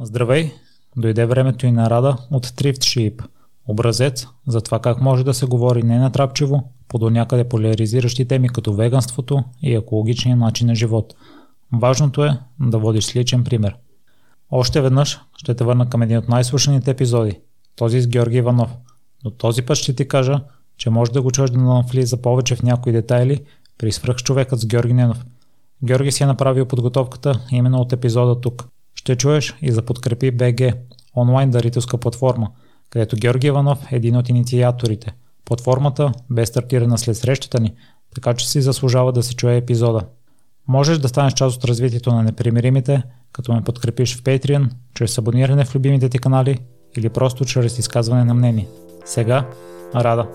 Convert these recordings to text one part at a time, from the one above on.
Здравей! Дойде времето и на Рада от Thrift Sheep. Образец за това как може да се говори не натрапчиво, по до някъде поляризиращи теми като веганството и екологичния начин на живот. Важното е да водиш с личен пример. Още веднъж ще те върна към един от най-слушаните епизоди, този с Георги Иванов. Но този път ще ти кажа, че може да го чуеш да навлиза повече в някои детайли при свръхчовекът с Георги Ненов. Георги си е направил подготовката именно от епизода тук. Ще чуеш и за подкрепи БГ, онлайн дарителска платформа, където Георги Иванов е един от инициаторите. Платформата бе стартирана след срещата ни, така че си заслужава да се чуе епизода. Можеш да станеш част от развитието на непримиримите, като ме подкрепиш в Patreon, чрез абониране в любимите ти канали или просто чрез изказване на мнение. Сега, Рада!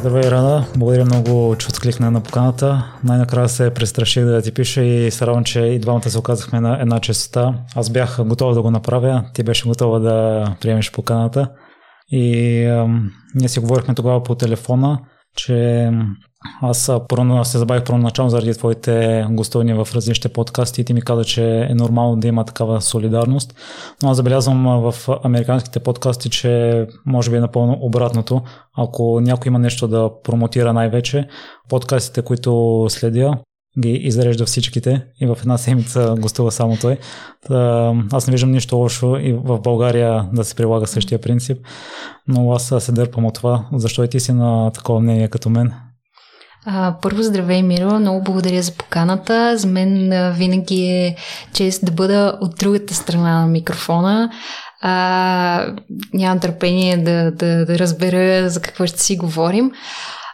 Здравей, Рана. Благодаря много, че откликна на поканата. Най-накрая се престраших да ти пиша и се радвам, че и двамата се оказахме на една честота. Аз бях готова да го направя, ти беше готова да приемеш поканата. И ам, ние си говорихме тогава по телефона, че аз първо се забавих първоначално заради твоите гостовни в различните подкасти и ти ми каза, че е нормално да има такава солидарност. Но аз забелязвам в американските подкасти, че може би е напълно обратното. Ако някой има нещо да промотира най-вече, подкастите, които следя, ги изрежда всичките и в една седмица гостува само той. Аз не виждам нищо лошо и в България да се прилага същия принцип, но аз се дърпам от това. Защо и ти си на такова мнение като мен? Първо, здравей, Миро. Много благодаря за поканата. За мен винаги е чест да бъда от другата страна на микрофона. А, нямам търпение да, да, да разбера за какво ще си говорим.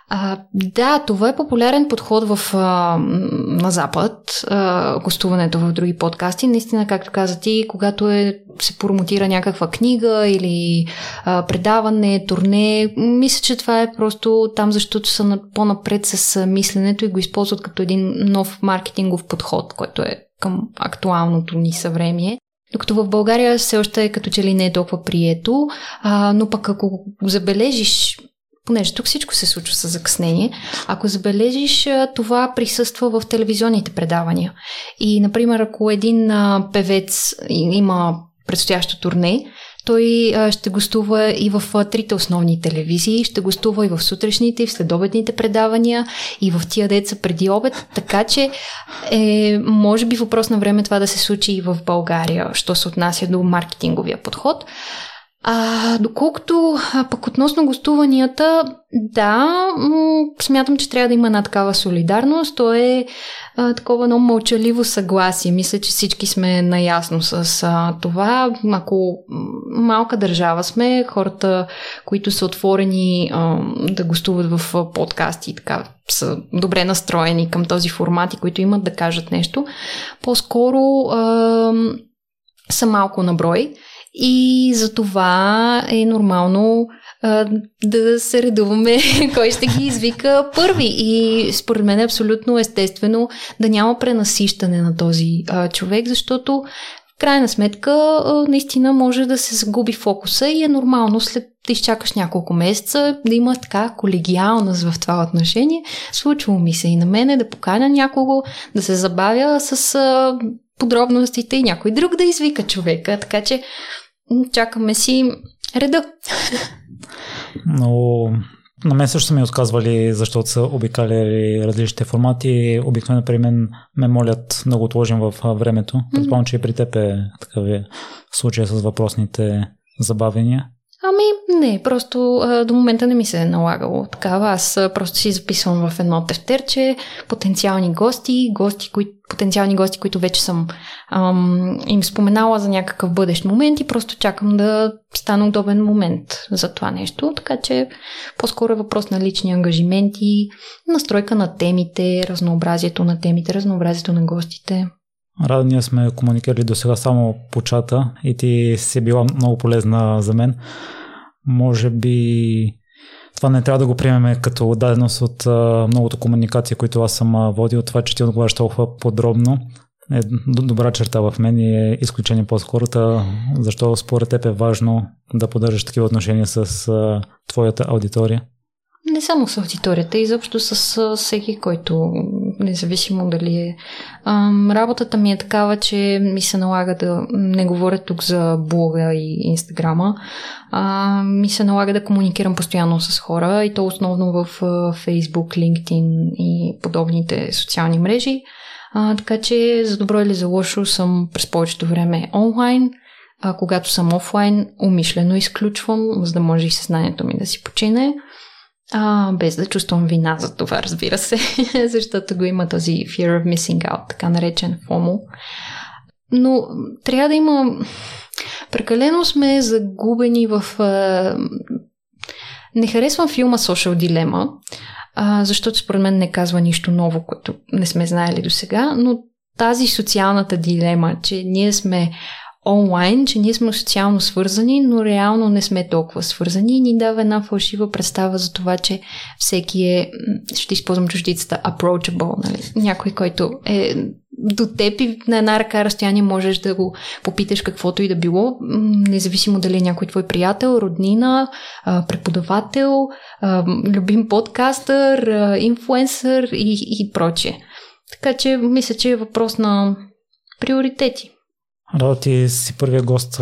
А, да, това е популярен подход в, а, на Запад, а, гостуването в други подкасти. Наистина, както каза ти, когато е, се промотира някаква книга или а, предаване, турне, мисля, че това е просто там, защото са на, по-напред с мисленето и го използват като един нов маркетингов подход, който е към актуалното ни съвремие. Докато в България все още е като че ли не е толкова прието, а, но пък ако забележиш понеже тук всичко се случва с закъснение, ако забележиш, това присъства в телевизионните предавания. И, например, ако един певец има предстоящо турне, той ще гостува и в трите основни телевизии, ще гостува и в сутрешните, и в следобедните предавания, и в тия деца преди обед, така че е, може би въпрос на време това да се случи и в България, що се отнася до маркетинговия подход. А, доколкото а, пък относно гостуванията, да, м- смятам, че трябва да има една такава солидарност. То е а, такова едно мълчаливо съгласие. Мисля, че всички сме наясно с а, това. Ако малка държава сме, хората, които са отворени а, да гостуват в подкасти и така са добре настроени към този формат и които имат да кажат нещо, по-скоро а, са малко на брой. И за това е нормално а, да се редуваме кой ще ги извика първи. И според мен е абсолютно естествено да няма пренасищане на този а, човек, защото в крайна сметка а, наистина може да се загуби фокуса и е нормално след да изчакаш няколко месеца, да има така колегиалност в това отношение. Случвало ми се и на мене да поканя някого, да се забавя с а, подробностите и някой друг да извика човека. Така че чакаме си реда. Но на мен също са ми отказвали, защото са обикаляли различните формати. Обикновено при мен ме молят да го отложим в времето. Предполагам, че и при теб е такъв е случай с въпросните забавения. Ами, не, просто а, до момента не ми се е налагало такава. Аз а, просто си записвам в едно тефтерче потенциални гости, гости, кои, потенциални гости, които вече съм ам, им споменала за някакъв бъдещ момент и просто чакам да стане удобен момент за това нещо. Така че по-скоро е въпрос на лични ангажименти, настройка на темите, разнообразието на темите, разнообразието на гостите. Рада, ние сме комуникирали до сега само по чата и ти си била много полезна за мен. Може би това не трябва да го приемем като даденост от а, многото комуникации, които аз съм водил. Това, че ти отговаряш толкова подробно е добра черта в мен и е изключение по-скоро. Защо според теб е важно да поддържаш такива отношения с а, твоята аудитория? Не само с аудиторията, изобщо с всеки, който, независимо дали е. Ам, работата ми е такава, че ми се налага да не говоря тук за блога и инстаграма. А, ми се налага да комуникирам постоянно с хора и то основно в Facebook, LinkedIn и подобните социални мрежи. А, така че за добро или за лошо съм през повечето време онлайн. А, когато съм офлайн, умишлено изключвам, за да може и съзнанието ми да си почине. А, без да чувствам вина за това, разбира се, защото го има този fear of missing out, така наречен FOMO. Но трябва да има... Прекалено сме загубени в... Не харесвам филма Social Dilemma, защото според мен не казва нищо ново, което не сме знаели до сега, но тази социалната дилема, че ние сме онлайн, че ние сме социално свързани, но реално не сме толкова свързани и ни дава една фалшива представа за това, че всеки е, ще използвам чуждицата, approachable, нали? Някой, който е до теб и на една ръка разстояние можеш да го попиташ каквото и да било, независимо дали е някой твой приятел, роднина, преподавател, любим подкастър, инфуенсър и, и прочее. Така че мисля, че е въпрос на приоритети. Да, ти си първия гост,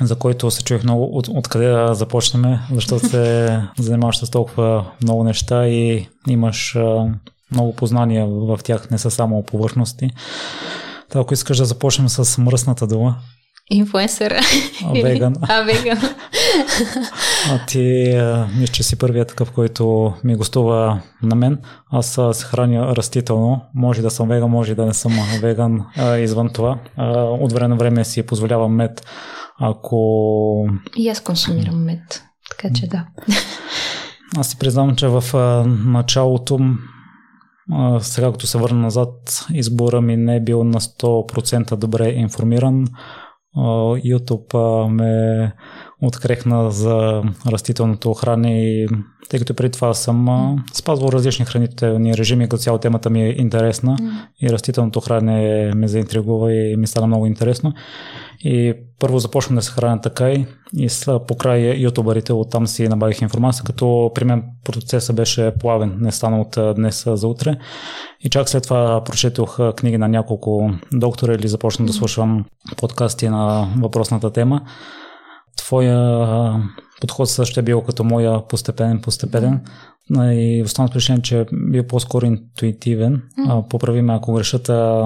за който се чуех много от, откъде да започнем, защото се занимаваш с толкова много неща и имаш много познания в тях, не са само повърхности. Та, ако искаш да започнем с мръсната дума. Инфуенсъра. Веган. А, веган. А ти, мисля, че си първият такъв, който ми гостува на мен. Аз се храня растително. Може да съм веган, може да не съм веган а, извън това. А, от време на време си позволявам мед. Ако... И аз консумирам мед. Така че да. Аз си признавам, че в началото сега като се върна назад, избора ми не е бил на 100% добре информиран. YouTube ме открехна за растителното хранене и тъй като преди това съм спазвал различни хранителни режими, като цяло темата ми е интересна mm. и растителното хранене ме заинтригува и ми стана много интересно. И първо започнах да се храня така и, и покрай ютуберите оттам си набавих информация, като при мен процесът беше плавен, не стана от днес за утре. И чак след това прочетох книги на няколко доктора или започнах да слушам подкасти на въпросната тема. Твоя подход също е бил като моя постепенен, постепенен. И останалото решение, че бил по-скоро интуитивен. Mm. Поправи ме, ако грешата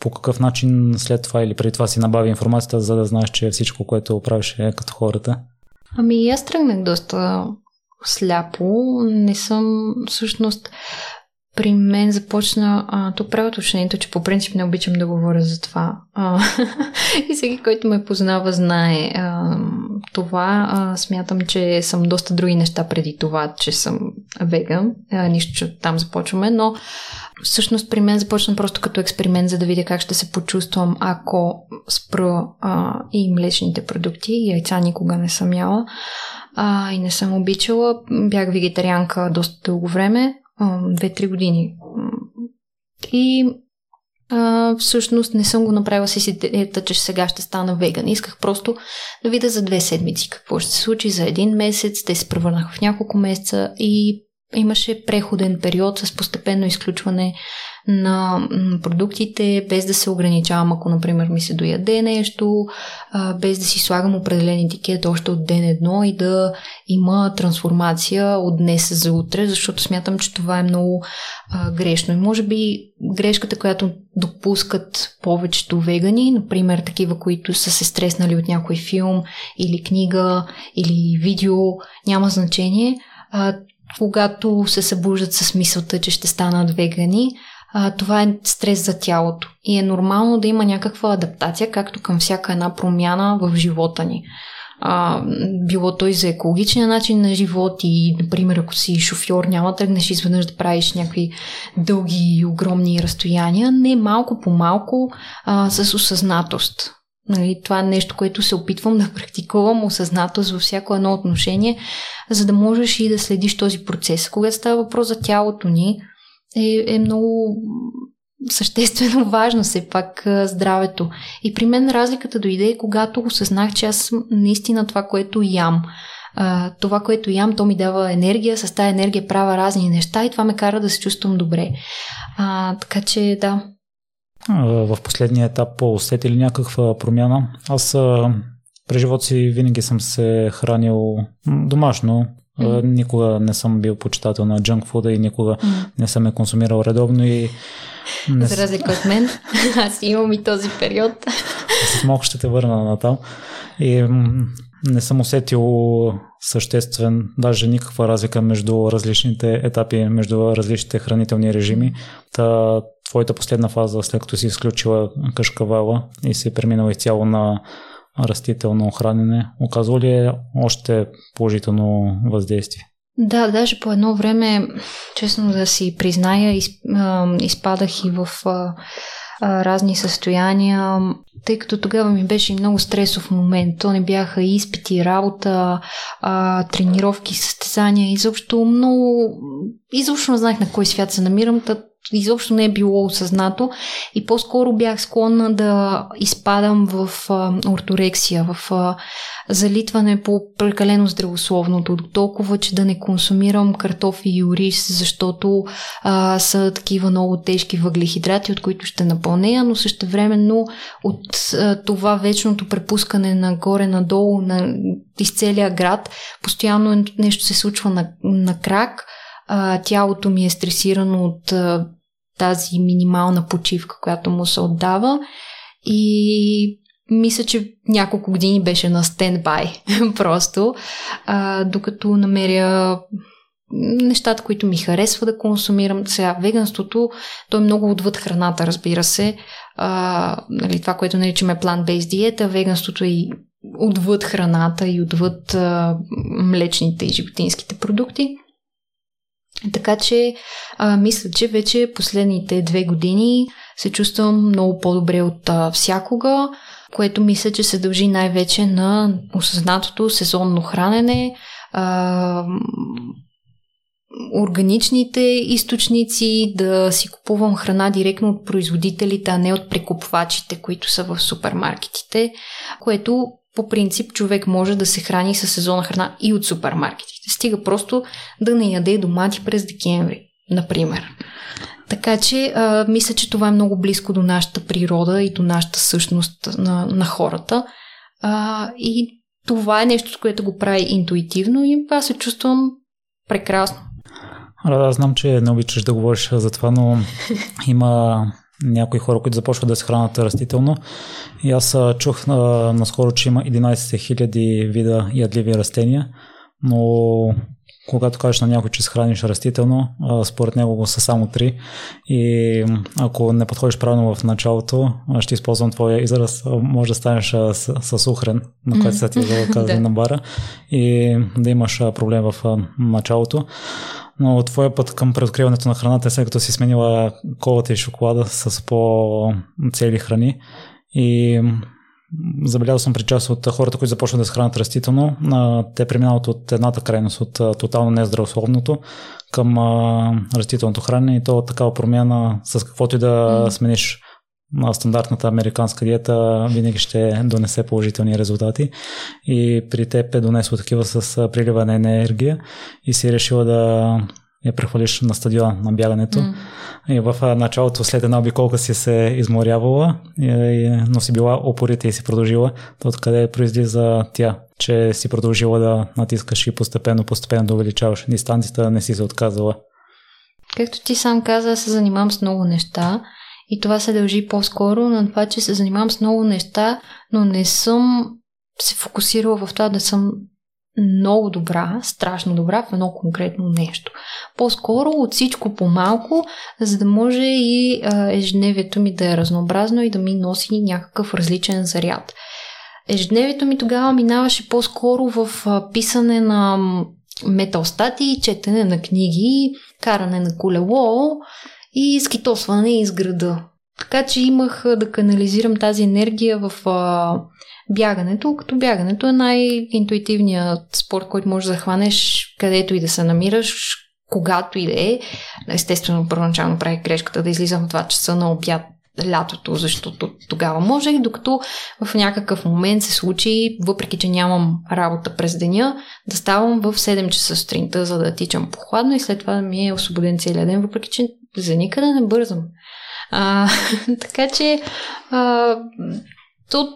по какъв начин след това или преди това си набави информацията, за да знаеш, че всичко, което правиш е като хората? Ами аз тръгнах доста сляпо. Не съм всъщност при мен започна, а, тук правя уточнението, че по принцип не обичам да говоря за това. А, и всеки, който ме познава, знае а, това. А, смятам, че съм доста други неща преди това, че съм веган. А, нищо, че там започваме, но всъщност при мен започна просто като експеримент, за да видя как ще се почувствам, ако спра а, и млечните продукти. Яйца никога не съм яла а, и не съм обичала. Бях вегетарианка доста дълго време 2-3 години. И а, всъщност не съм го направила с идеята, че сега ще стана веган. Исках просто да видя за две седмици какво ще се случи, за един месец. Те се превърнаха в няколко месеца и имаше преходен период с постепенно изключване на продуктите, без да се ограничавам, ако, например, ми се дояде нещо, без да си слагам определен етикет още от ден едно и да има трансформация от днес за утре, защото смятам, че това е много грешно. И може би грешката, която допускат повечето вегани, например, такива, които са се стреснали от някой филм или книга или видео, няма значение. Когато се събуждат с мисълта, че ще станат вегани, а, това е стрес за тялото. И е нормално да има някаква адаптация, както към всяка една промяна в живота ни. А, било той за екологичния начин на живот и, например, ако си шофьор, няма тръгнеш изведнъж да правиш някакви дълги и огромни разстояния. Не малко по малко а, с осъзнатост. Нали, това е нещо, което се опитвам да практикувам осъзнатост във всяко едно отношение, за да можеш и да следиш този процес. Когато става въпрос за тялото ни, е, е много съществено важно все пак здравето. И при мен разликата дойде, когато осъзнах, че аз наистина това, което ям, това, което ям, то ми дава енергия, с тази енергия правя разни неща и това ме кара да се чувствам добре. А, така че да. В последния етап усети ли някаква промяна? Аз през живота си винаги съм се хранил домашно, Mm. Никога не съм бил почитател на джанк фуда и никога mm. не съм я консумирал редовно и... Не... За разлика от мен, аз имам и този период. С малко ще те върна на там. И не съм усетил съществен, даже никаква разлика между различните етапи, между различните хранителни режими. Та, твоята последна фаза, след като си изключила кашкавала и си преминала изцяло на растително хранене, оказва ли е още положително въздействие? Да, даже по едно време, честно да си призная, изпадах и в разни състояния, тъй като тогава ми беше много стресов момент. То не бяха изпити, работа, а, тренировки, състезания, изобщо много... Изобщо не знаех на кой свят се намирам, изобщо не е било осъзнато и по-скоро бях склонна да изпадам в а, орторексия, в а, залитване по прекалено здравословното, толкова, че да не консумирам картофи и ориз, защото а, са такива много тежки въглехидрати, от които ще напълнея, но същевременно от а, това вечното препускане нагоре-надолу на из целия град, постоянно нещо се случва на, на крак, а, тялото ми е стресирано от а, тази минимална почивка, която му се отдава и мисля, че няколко години беше на стендбай просто, а, докато намеря нещата, които ми харесва да консумирам. Сега, веганството, то е много отвъд храната, разбира се. А, нали, това, което наричаме plant-based диета, веганството е и отвъд храната и отвъд а, млечните и животинските продукти. Така че а, мисля, че вече последните две години се чувствам много по-добре от а, всякога, което мисля, че се дължи най-вече на осъзнатото сезонно хранене, а, органичните източници, да си купувам храна директно от производителите, а не от прекупвачите, които са в супермаркетите, което по принцип човек може да се храни с сезонна храна и от супермаркетите. Стига просто да не яде домати през декември, например. Така че а, мисля, че това е много близко до нашата природа и до нашата същност на, на хората. А, и това е нещо, което го прави интуитивно и аз се чувствам прекрасно. Рада, знам, че не обичаш да говориш за това, но има някои хора, които започват да се хранят растително. И аз чух а, наскоро, че има 11 000 вида ядливи растения, но когато кажеш на някой, че се храниш растително, според него го са само три. И ако не подходиш правилно в началото, ще използвам твоя израз, може да станеш с, с ухрен, на което са ти казали на бара, и да имаш проблем в началото. Но твоя път към преоткриването на храната е след като си сменила колата и шоколада с по-цели храни. И забелязал съм при част от хората, които започват да се хранят растително, те преминават от едната крайност, от тотално нездравословното към растителното хранене и то такава промяна с каквото и да mm. смениш стандартната американска диета винаги ще донесе положителни резултати. И при теб е донесло такива с прилива на енергия и си решила да я прехвалиш на стадиона на бягането. Mm. И в началото, след една обиколка си се изморявала, но си била опорита и си продължила. То откъде произлиза тя, че си продължила да натискаш и постепенно, постепенно да увеличаваш дистанцията, не си се отказала. Както ти сам каза, се занимавам с много неща и това се дължи по-скоро на това, че се занимавам с много неща, но не съм се фокусирала в това да съм много добра, страшно добра в едно конкретно нещо. По-скоро от всичко по-малко, за да може и ежедневието ми да е разнообразно и да ми носи някакъв различен заряд. Ежедневието ми тогава минаваше по-скоро в писане на металстати, четене на книги, каране на колело и скитосване из града. Така че имах да канализирам тази енергия в а, бягането, като бягането е най-интуитивният спорт, който можеш да хванеш където и да се намираш, когато и да е. Естествено, първоначално правих грешката да излизам в 2 часа на обяд лятото, защото тогава можех, докато в някакъв момент се случи, въпреки че нямам работа през деня, да ставам в 7 часа сутринта, за да тичам по-хладно и след това ми е освободен целият ден, въпреки че за никъде не бързам. А, така че а, то,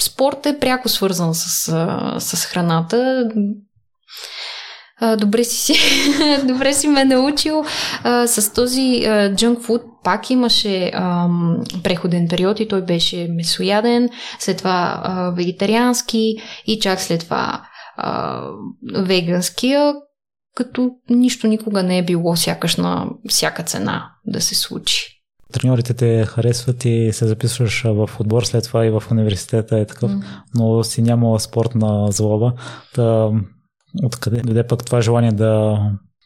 спорт е пряко свързан с, с храната а, добре си, си добре си ме научил. А, с този джънк фуд пак имаше а, преходен период и той беше месояден, след това а, вегетариански и чак след това а, веганския, като нищо никога не е било сякаш на всяка цена да се случи. Треньорите те харесват и се записваш в отбор, след това и в университета е такъв, mm. но си нямала спортна злоба. Да, Откъде дойде пък това желание да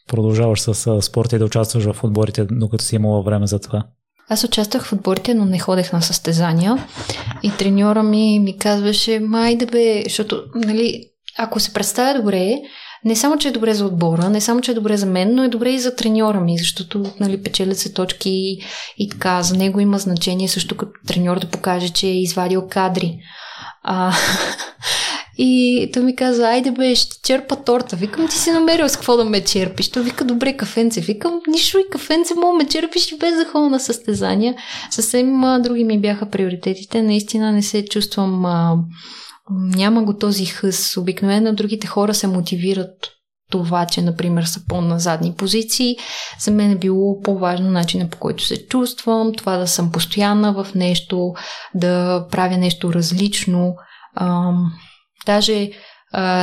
продължаваш с спорта и да участваш в отборите, докато си имала време за това? Аз участвах в отборите, но не ходех на състезания. И треньора ми ми казваше, май да бе, защото, нали, ако се представя добре, не само, че е добре за отбора, не само, че е добре за мен, но е добре и за треньора ми, защото нали, печелят се точки и, и така. За него има значение също като треньор да покаже, че е извадил кадри. А, и той ми каза, айде бе, ще черпа торта. Викам, ти си намерил с какво да ме черпиш. Той вика, добре, кафенце. Викам, нищо и кафенце мога ме черпиш и без да ходя на състезания. Съвсем други ми бяха приоритетите. Наистина не се чувствам... А, няма го този хъс. Обикновено другите хора се мотивират това, че, например, са по-на задни позиции. За мен е било по-важно начина по който се чувствам, това да съм постоянна в нещо, да правя нещо различно. Ам, Даже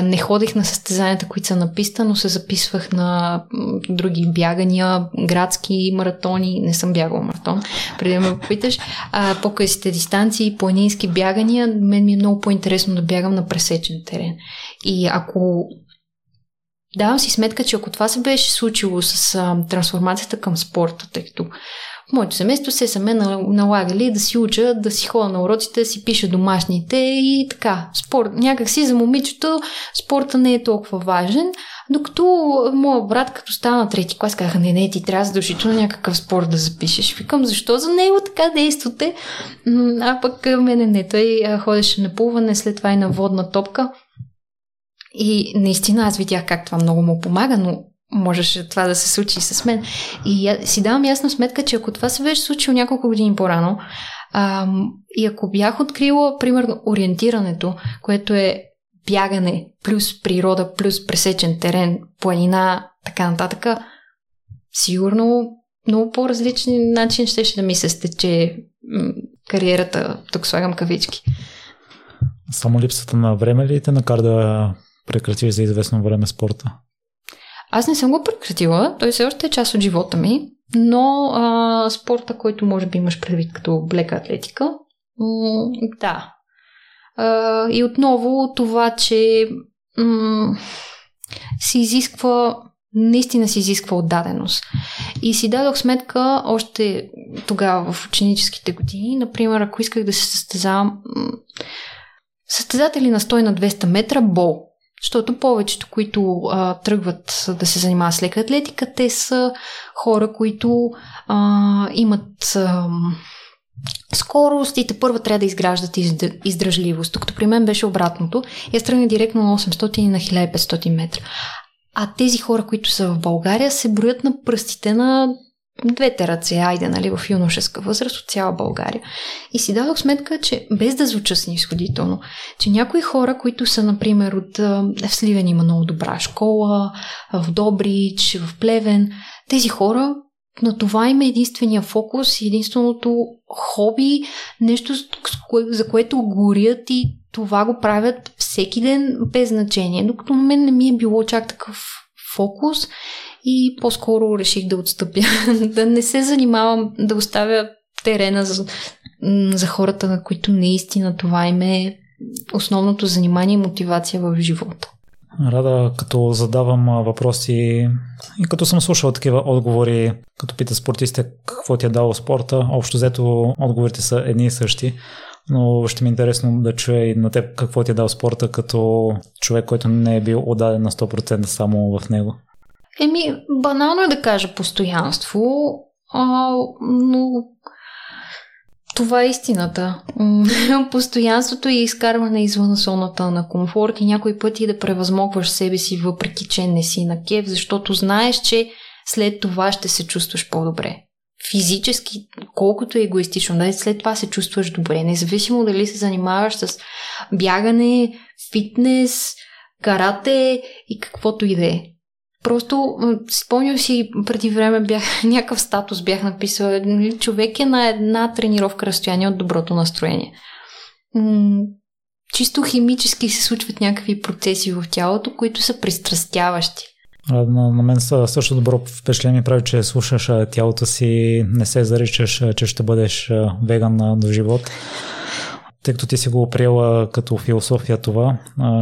не ходих на състезанията, които са на писта, но се записвах на други бягания, градски маратони. Не съм бягала маратон, преди да ме попиташ. По-късите дистанции, планински бягания, мен ми е много по-интересно да бягам на пресечен терен. И ако Давам си сметка, че ако това се беше случило с а, трансформацията към спорта, тъй като моето семейство се са ме налагали да си уча, да си ходя на уроците, да си пиша домашните и така. Спорт. Някак си за момичето спорта не е толкова важен, докато моят брат, като стана на трети клас, казаха, не, не, ти трябва задължително някакъв спорт да запишеш. Викам, защо за него така действате? А пък мене не, той ходеше на плуване, след това и на водна топка. И наистина аз видях как това много му помага, но можеше това да се случи с мен. И си давам ясна сметка, че ако това се беше случило няколко години по-рано, а, и ако бях открила, примерно, ориентирането, което е бягане, плюс природа, плюс пресечен терен, планина, така нататък, сигурно много по-различен начин ще, ще да ми се стече кариерата, тук слагам кавички. Само липсата на време ли те накара да прекратиш за известно време спорта? Аз не съм го прекратила, той все още е част от живота ми, но а, спорта, който може би имаш предвид като блека атлетика, м- да. А, и отново това, че м- се изисква наистина си изисква отдаденост. И си дадох сметка още тогава в ученическите години, например, ако исках да се състезавам състезатели на 100 на 200 метра, бол. Защото повечето, които а, тръгват да се занимават с лека атлетика, те са хора, които а, имат а, скорост и те първа трябва да изграждат издръжливост. Докато при мен беше обратното. Я тръгна директно на 800 и на 1500 метра. А тези хора, които са в България, се броят на пръстите на двете ръце, айде, нали, в юношеска възраст от цяла България. И си дадох сметка, че без да звуча снисходително, че някои хора, които са, например, от в Сливен има много добра школа, в Добрич, в Плевен, тези хора на това има единствения фокус единственото хоби, нещо за което горят и това го правят всеки ден без значение. Докато на мен не ми е било чак такъв фокус и по-скоро реших да отстъпя, да не се занимавам, да оставя терена за, за хората, на които наистина това им е основното занимание и мотивация в живота. Рада, като задавам въпроси и като съм слушал такива отговори, като пита спортистите какво ти е дало спорта, общо взето отговорите са едни и същи, но ще ми е интересно да чуя и на теб какво ти е дал спорта като човек, който не е бил отдаден на 100% само в него. Еми, банално е да кажа постоянство, а, но Това е истината. Постоянството и изкарване извън зоната на комфорт и някой пъти да превъзмогваш себе си, въпреки че не си на кев, защото знаеш, че след това ще се чувстваш по-добре. Физически, колкото е егоистично, да след това се чувстваш добре, независимо дали се занимаваш с бягане, фитнес, карате и каквото и да е. Просто спомням си, преди време бях, някакъв статус бях написала, човек е на една тренировка разстояние от доброто настроение. Чисто химически се случват някакви процеси в тялото, които са пристрастяващи. На, на мен също добро впечатление прави, че слушаш тялото си, не се заричаш, че ще бъдеш веган до живот. Тъй като ти си го приела като философия това,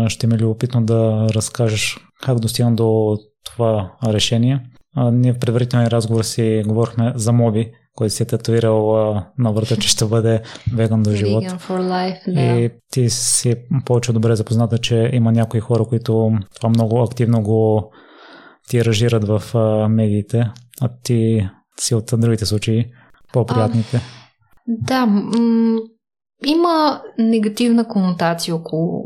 ще ми е любопитно да разкажеш как достигна до това решение. Ние в предварителния разговор си говорихме за Моби, който си е татуирал на врата, че ще бъде веган до живот. Life, да. И ти си повече добре запозната, че има някои хора, които това много активно го тиражират в медиите, а ти си от другите случаи по-приятните. А, да, м- има негативна конотация около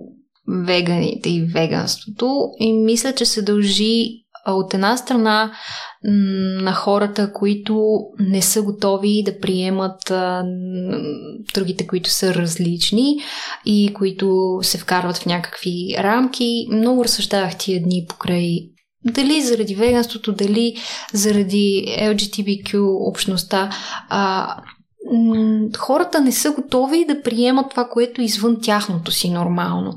веганите и веганството и мисля, че се дължи от една страна на хората, които не са готови да приемат а, другите, които са различни и които се вкарват в някакви рамки. Много разсъждавах тия дни покрай дали заради веганството, дали заради LGTBQ общността. А, хората не са готови да приемат това, което е извън тяхното си нормално.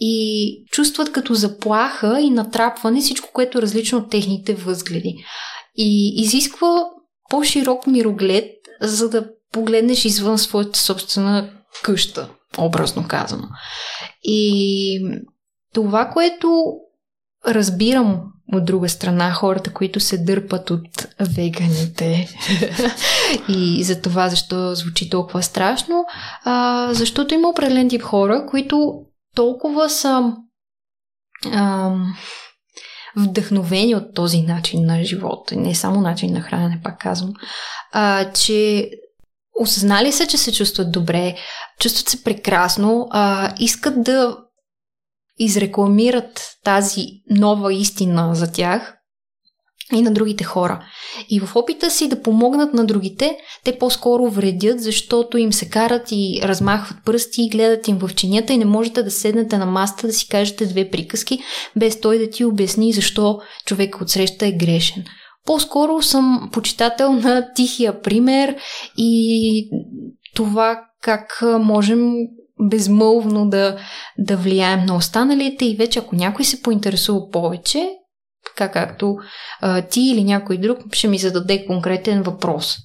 И чувстват като заплаха и натрапване всичко, което е различно от техните възгледи. И изисква по-широк мироглед, за да погледнеш извън своята собствена къща, образно казано. И това, което разбирам от друга страна хората, които се дърпат от веганите. И за това защо звучи толкова страшно, а, защото има определен тип хора, които толкова са а, вдъхновени от този начин на живота, не само начин на хранене, пак казвам, а, че осъзнали се, че се чувстват добре, чувстват се прекрасно, а, искат да изрекламират тази нова истина за тях и на другите хора. И в опита си да помогнат на другите, те по-скоро вредят, защото им се карат и размахват пръсти и гледат им в чинята и не можете да седнете на маста да си кажете две приказки, без той да ти обясни защо човек от среща е грешен. По-скоро съм почитател на тихия пример и това как можем безмълвно да, да влияем на останалите и вече ако някой се поинтересува повече, така както а, ти или някой друг ще ми зададе конкретен въпрос.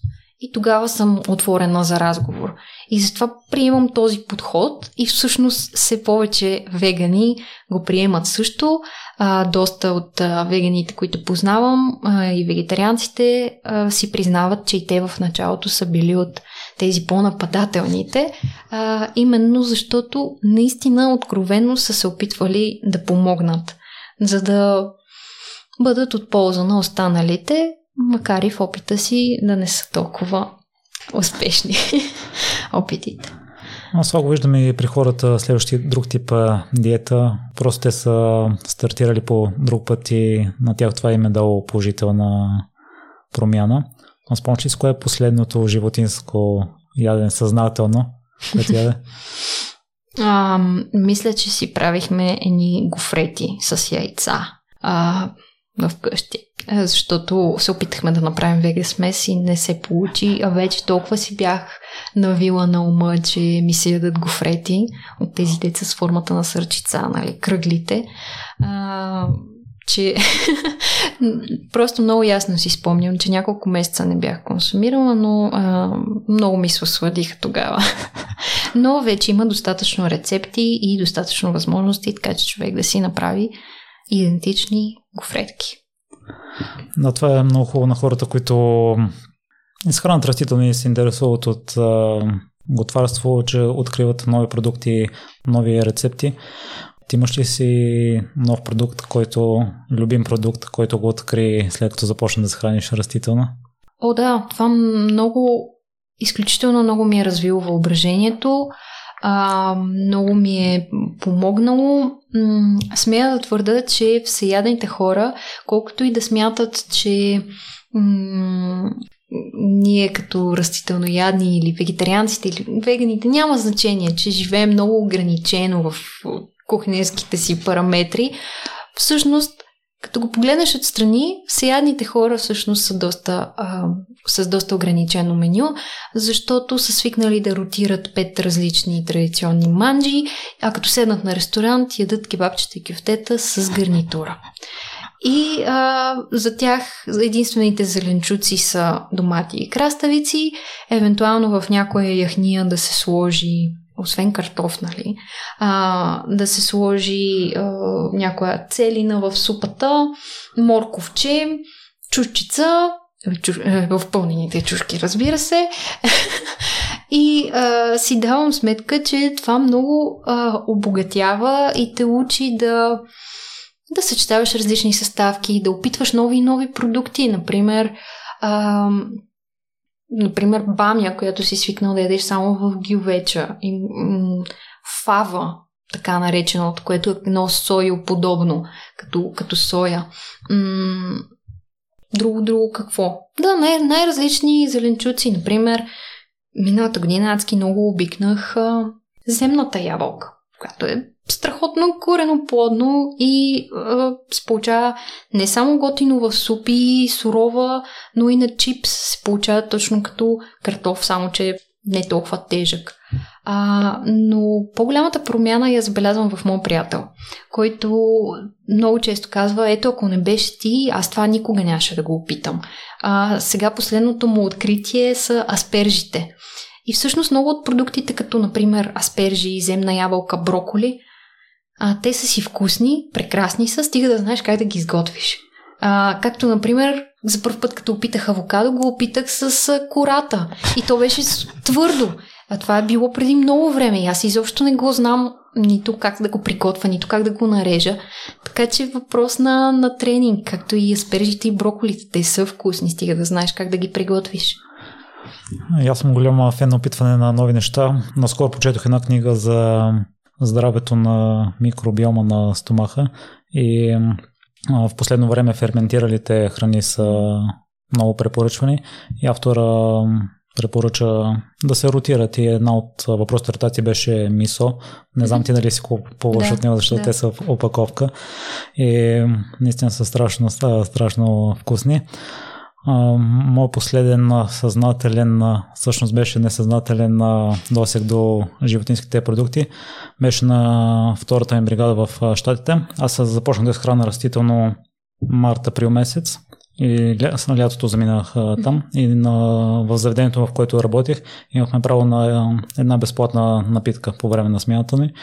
И тогава съм отворена за разговор. И затова приемам този подход и всъщност все повече вегани го приемат също. А, доста от а, веганите, които познавам а, и вегетарианците а, си признават, че и те в началото са били от тези по-нападателните, а, именно защото наистина откровенно са се опитвали да помогнат, за да бъдат от полза на останалите, макар и в опита си да не са толкова успешни опитите. Аз това го виждам и при хората следващи друг тип диета. Просто те са стартирали по друг път и на тях това им е дало положителна промяна. А спомняш ли с кое е последното животинско яден съзнателно, което яде? А, мисля, че си правихме едни гофрети с яйца а, в къщи. Защото се опитахме да направим вега смес и не се получи, а вече толкова си бях навила на ума, че ми се ядат гофрети от тези деца с формата на сърчица, нали, кръглите. А, че просто много ясно си спомням, че няколко месеца не бях консумирала, но а, много ми се осладиха тогава. но вече има достатъчно рецепти и достатъчно възможности, така че човек да си направи идентични гофретки. Да, това е много хубаво на хората, които изхранват растителни и се интересуват от а, готварство, че откриват нови продукти, нови рецепти. Ти имаш ли си нов продукт, който, любим продукт, който го откри след като започна да се храниш растителна? О, да, това много изключително много ми е развило въображението, а, много ми е помогнало. Смея да твърда, че всеядните хора, колкото и да смятат, че ние като растителноядни или вегетарианците или веганите няма значение, че живеем много ограничено в кухненските си параметри. Всъщност, като го погледнеш отстрани, всеядните хора всъщност са доста, а, с доста ограничено меню, защото са свикнали да ротират пет различни традиционни манджи, а като седнат на ресторант, ядат кебабчета и кюфтета с гарнитура. И а, за тях единствените зеленчуци са домати и краставици, евентуално в някоя яхния да се сложи освен картоф, нали, а, да се сложи а, някоя целина в супата, морковче, чушчица, чуш, е, в пълнените чушки, разбира се. и а, си давам сметка, че това много а, обогатява и те учи да да съчетаваш различни съставки, да опитваш нови и нови продукти. Например, а, например бамя, която си свикнал да ядеш само в гювеча. И, м- фава, така нареченото, което е едно сойо подобно, като, като соя. М- друго, друго какво? Да, най- най-различни зеленчуци. Например, миналата година адски много обикнах а, земната ябълка, която е страхотно корено плодно и е, се получава не само готино в супи, сурова, но и на чипс се получава точно като картоф, само че не е толкова тежък. А, но по-голямата промяна я забелязвам в моят приятел, който много често казва, ето ако не беше ти, аз това никога нямаше да го опитам. А, сега последното му откритие са аспержите. И всъщност много от продуктите, като например аспержи, земна ябълка, броколи, а, те са си вкусни, прекрасни са, стига да знаеш как да ги изготвиш. А, както, например, за първ път, като опитах авокадо, го опитах с кората. И то беше твърдо. А това е било преди много време. И аз изобщо не го знам нито как да го приготвя, нито как да го нарежа. Така че въпрос на, на тренинг, както и аспержите и броколите. Те са вкусни, стига да знаеш как да ги приготвиш. Аз съм голяма фен на опитване на нови неща. Наскоро почетох една книга за здравето на микробиома на стомаха и в последно време ферментиралите храни са много препоръчвани и автора препоръча да се ротират и една от въпросите ретации беше мисо. Не знам ти дали си купуваш да, от него, защото да. те са в опаковка и наистина са страшно, страшно вкусни. Моят последен съзнателен, всъщност беше несъзнателен досег до животинските продукти, беше на втората ми бригада в Штатите. Аз започнах да изхрана растително март-април месец и ля, лятото заминах а, там и на, в заведението, в което работих, имахме право на една безплатна напитка по време на смяната ми.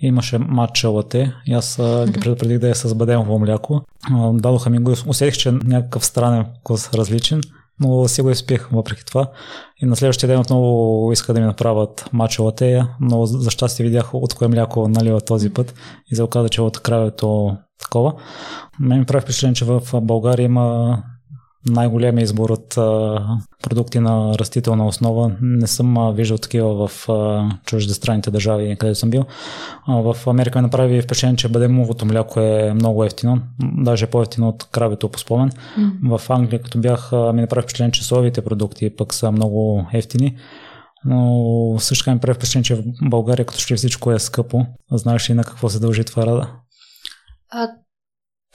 Имаше матча лате и аз а, ги предупредих да е с бадемово мляко. А, дадоха ми го, усетих, че някакъв странен вкус различен, но си го изпих въпреки това. И на следващия ден отново иска да ми направят матча латея, но за щастие видях от кое мляко налива този път и се оказа, че от кравето такова. Мен ми прави впечатление, че в България има най-големия избор от а, продукти на растителна основа. Не съм а, виждал такива в а, чуждестранните държави, където съм бил. А, в Америка ми направи впечатление, че бадемовото мляко е много ефтино, даже по-ефтино от кравето по спомен. Mm. В Англия, като бях, а, ми направи впечатление, че соевите продукти пък са много ефтини. Но също ми прави впечатление, че в България като ще всичко е скъпо. Знаеш ли на какво се дължи това рада? А,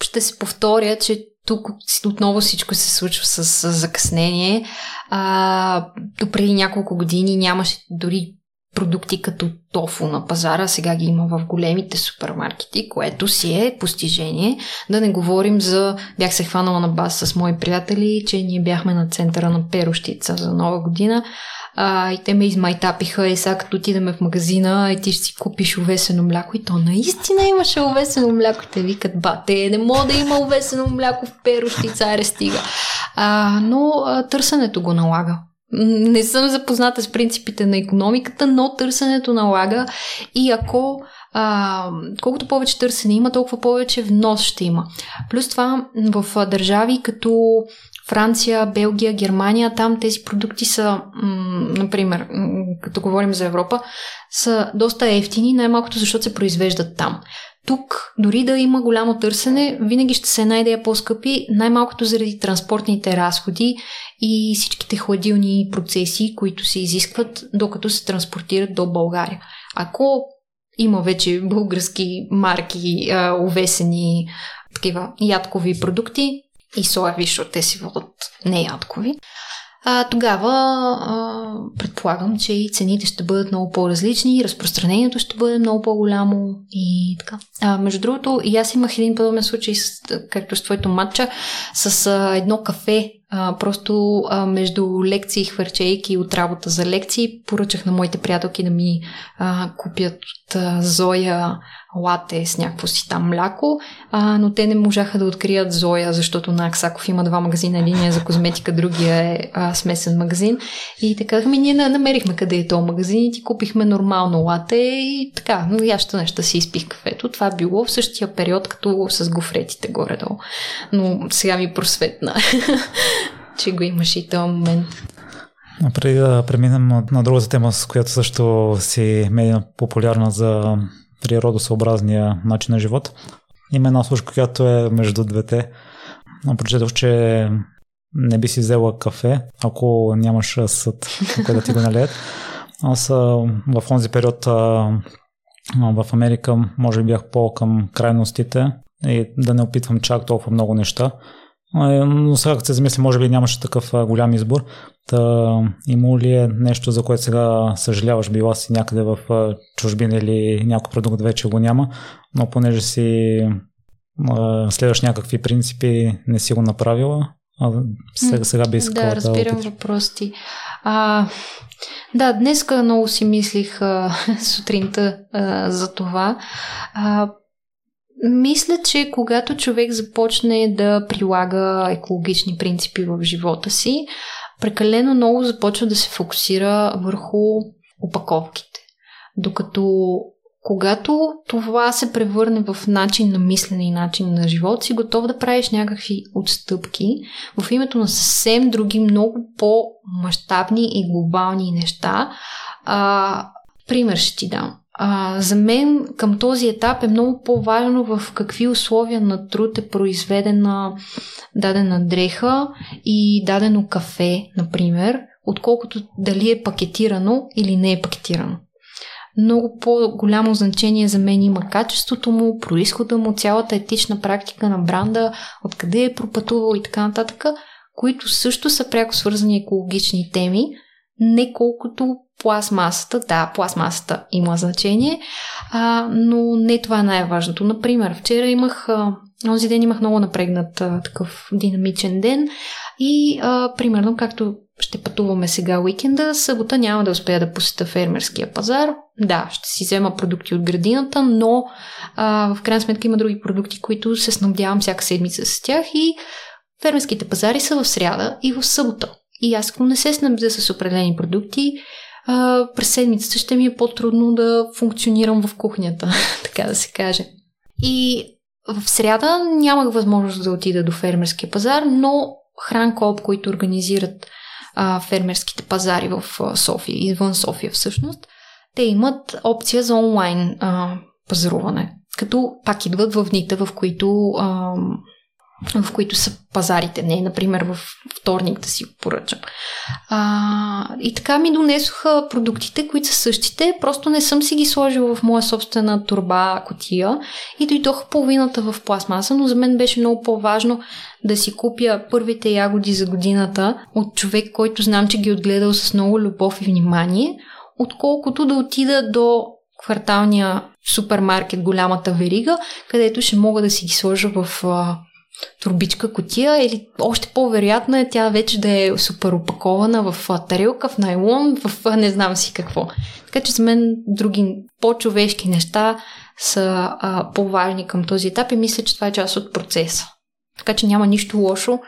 ще се повторя, че тук отново всичко се случва с, с закъснение. А, до преди няколко години нямаше дори продукти като тофу на пазара, сега ги има в големите супермаркети, което си е постижение. Да не говорим за... Бях се хванала на бас с мои приятели, че ние бяхме на центъра на Перощица за нова година а, и те ме измайтапиха и сега като отидеме в магазина и ти ще си купиш овесено мляко и то наистина имаше овесено мляко. Те викат, бате, не мога да има овесено мляко в перощица, аре стига. А, но а, търсенето го налага. Не съм запозната с принципите на економиката, но търсенето налага и ако а, колкото повече търсене има, толкова повече внос ще има. Плюс това в държави като Франция, Белгия, Германия, там тези продукти са, например, като говорим за Европа, са доста ефтини, най-малкото защото се произвеждат там. Тук, дори да има голямо търсене, винаги ще се найде по-скъпи, най-малкото заради транспортните разходи и всичките хладилни процеси, които се изискват, докато се транспортират до България. Ако има вече български марки, увесени такива ядкови продукти и соеви, защото те си водят не ядкови, а, тогава а, предполагам, че и цените ще бъдат много по-различни, разпространението ще бъде много по-голямо и така. А, между другото, и аз имах един подобен случай, с, както с твоето матча, с а, едно кафе, а, просто а, между лекции, хвърчейки от работа за лекции, поръчах на моите приятелки да ми а, купят от а, Зоя лате с някакво си там мляко, а, но те не можаха да открият Зоя, защото на Аксаков има два магазина, един е за козметика, другия е а, смесен магазин. И така, ми ние намерихме къде е този магазин и ти купихме нормално лате и така, но я ще нещо си изпих кафето. Това било в същия период, като с гофретите горе-долу. Но сега ми просветна, че го имаш и този момент. Преди да преминем на другата тема, с която също си медийно популярна за природосъобразния начин на живот. Има една служка, която е между двете. Прочетох, че не би си взела кафе, ако нямаш съд, кой да ти го налеят. Аз в този период в Америка може би бях по-към крайностите и да не опитвам чак толкова много неща. Но сега като се замисля, може би нямаше такъв голям избор. Та, има ли е нещо, за което сега съжаляваш, била си някъде в чужбина или някой продукт вече го няма, но понеже си следваш някакви принципи, не си го направила, а сега, сега би искала да, разбирам да въпрос ти. А, да, днес много си мислих а, сутринта а, за това. А, мисля, че когато човек започне да прилага екологични принципи в живота си, прекалено много започва да се фокусира върху опаковките. Докато когато това се превърне в начин на мислене и начин на живот, си готов да правиш някакви отстъпки в името на съвсем други, много по-масштабни и глобални неща. А, пример ще ти дам. А, за мен към този етап е много по-важно в какви условия на труд е произведена дадена дреха и дадено кафе, например, отколкото дали е пакетирано или не е пакетирано. Много по-голямо значение за мен има качеството му, происхода му, цялата етична практика на бранда, откъде е пропътувал и така нататък, които също са пряко свързани екологични теми, не колкото пластмасата. Да, пластмасата има значение, а, но не това е най-важното. Например, вчера имах, този ден имах много напрегнат а, такъв динамичен ден и а, примерно както ще пътуваме сега уикенда, събота няма да успея да посета фермерския пазар. Да, ще си взема продукти от градината, но а, в крайна сметка има други продукти, които се снабдявам всяка седмица с тях и фермерските пазари са в сряда и в събота. И аз ако не се снабдя с определени продукти, а, през седмицата ще ми е по-трудно да функционирам в кухнята, така да се каже. И в сряда нямах възможност да отида до фермерския пазар, но Хранкоп, които организират а, фермерските пазари в София, извън София всъщност, те имат опция за онлайн а, пазаруване. Като пак идват в дните, в които а, в които са пазарите. Не, например, в вторник да си го поръчам. А, и така ми донесоха продуктите, които са същите, просто не съм си ги сложила в моя собствена турба, котия и дойдоха половината в пластмаса, но за мен беше много по-важно да си купя първите ягоди за годината от човек, който знам, че ги е отгледал с много любов и внимание, отколкото да отида до кварталния супермаркет, голямата верига, където ще мога да си ги сложа в турбичка котия или още по-вероятно е тя вече да е супер опакована в тарелка, в найлон, в не знам си какво. Така че за мен други по-човешки неща са а, по-важни към този етап и мисля, че това е част от процеса. Така че няма нищо лошо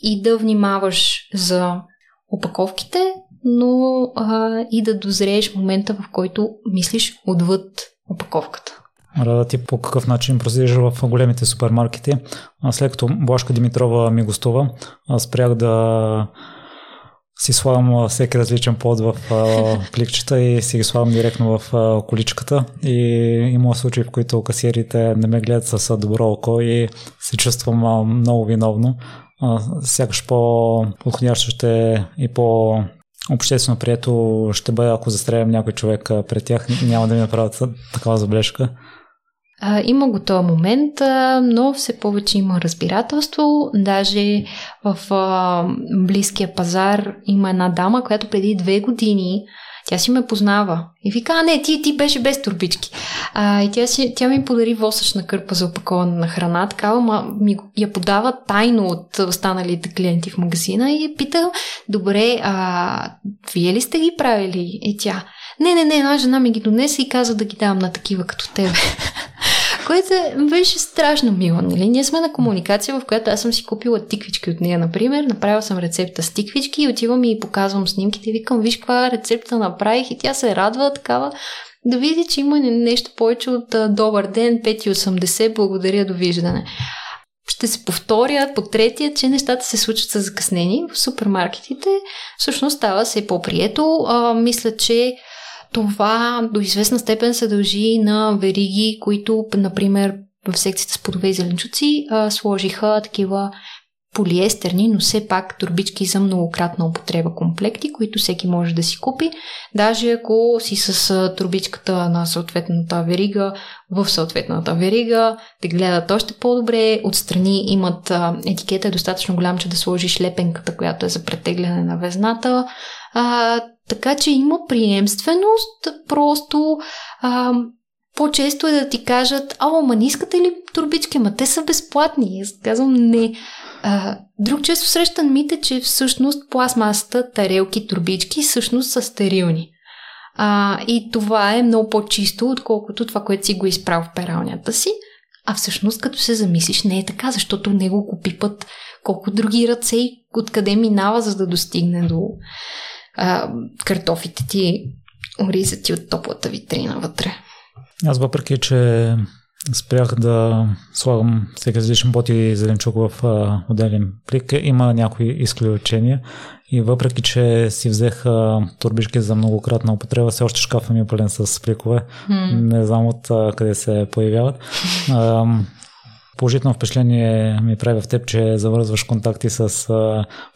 и да внимаваш за опаковките, но а, и да дозрееш момента, в който мислиш отвъд опаковката. Рада ти по какъв начин прозираш в големите супермаркети. След като Блашка Димитрова ми гостува, спрях да си слагам всеки различен плод в кликчета и си ги слагам директно в количката. И има случаи, в които касиерите не ме гледат с добро око и се чувствам много виновно. Сякаш по-подходящо ще и по обществено прието ще бъде, ако застрелям някой човек пред тях, няма да ми направят такава забележка. А, има го този момент, а, но все повече има разбирателство. Даже в а, близкия пазар има една дама, която преди две години тя си ме познава. И вика, а не, ти, ти беше без турбички. А, и тя, си, тя ми подари восъчна кърпа за опаковане на храна, такава, ма ми я подава тайно от останалите клиенти в магазина и я пита, добре, а, вие ли сте ги правили? И тя, не, не, не, една жена ми ги донесе и каза да ги давам на такива като тебе. Което беше страшно мило. Нали? Ние сме на комуникация, в която аз съм си купила тиквички от нея, например. Направила съм рецепта с тиквички и отивам и показвам снимките и викам, виж каква рецепта направих и тя се радва такава да види, че има нещо повече от добър ден, 5,80, благодаря, довиждане. Ще се повторя по третия, че нещата се случват с закъснени в супермаркетите. Всъщност става се по-прието. А, мисля, че това до известна степен се дължи на вериги, които, например, в секцията с плодове и зеленчуци а, сложиха такива полиестерни, но все пак турбички за многократна употреба комплекти, които всеки може да си купи. Даже ако си с турбичката на съответната верига в съответната верига, те гледат още по-добре. Отстрани имат етикета е достатъчно голям, че да сложиш лепенката, която е за претегляне на везната. А, така че има приемственост, просто а, по-често е да ти кажат, ало, ма не искате ли турбички? Ма те са безплатни. Аз казвам не. А, друг често срещан мит е, че всъщност пластмасата, тарелки, турбички всъщност са стерилни. А, и това е много по-чисто, отколкото това, което си го изправил в пералнята си. А всъщност, като се замислиш, не е така, защото него го пипат колко други ръце и откъде минава, за да достигне до а, картофите ти оризати от топлата витрина вътре. Аз въпреки, че спрях да слагам всеки различен бот и зеленчук в а, отделен плик, има някои изключения и въпреки, че си взех а, турбички за многократна употреба, все още шкафа ми е пълен с пликове. Mm. Не знам от а, къде се появяват. А, Положително впечатление ми прави в теб, че завързваш контакти с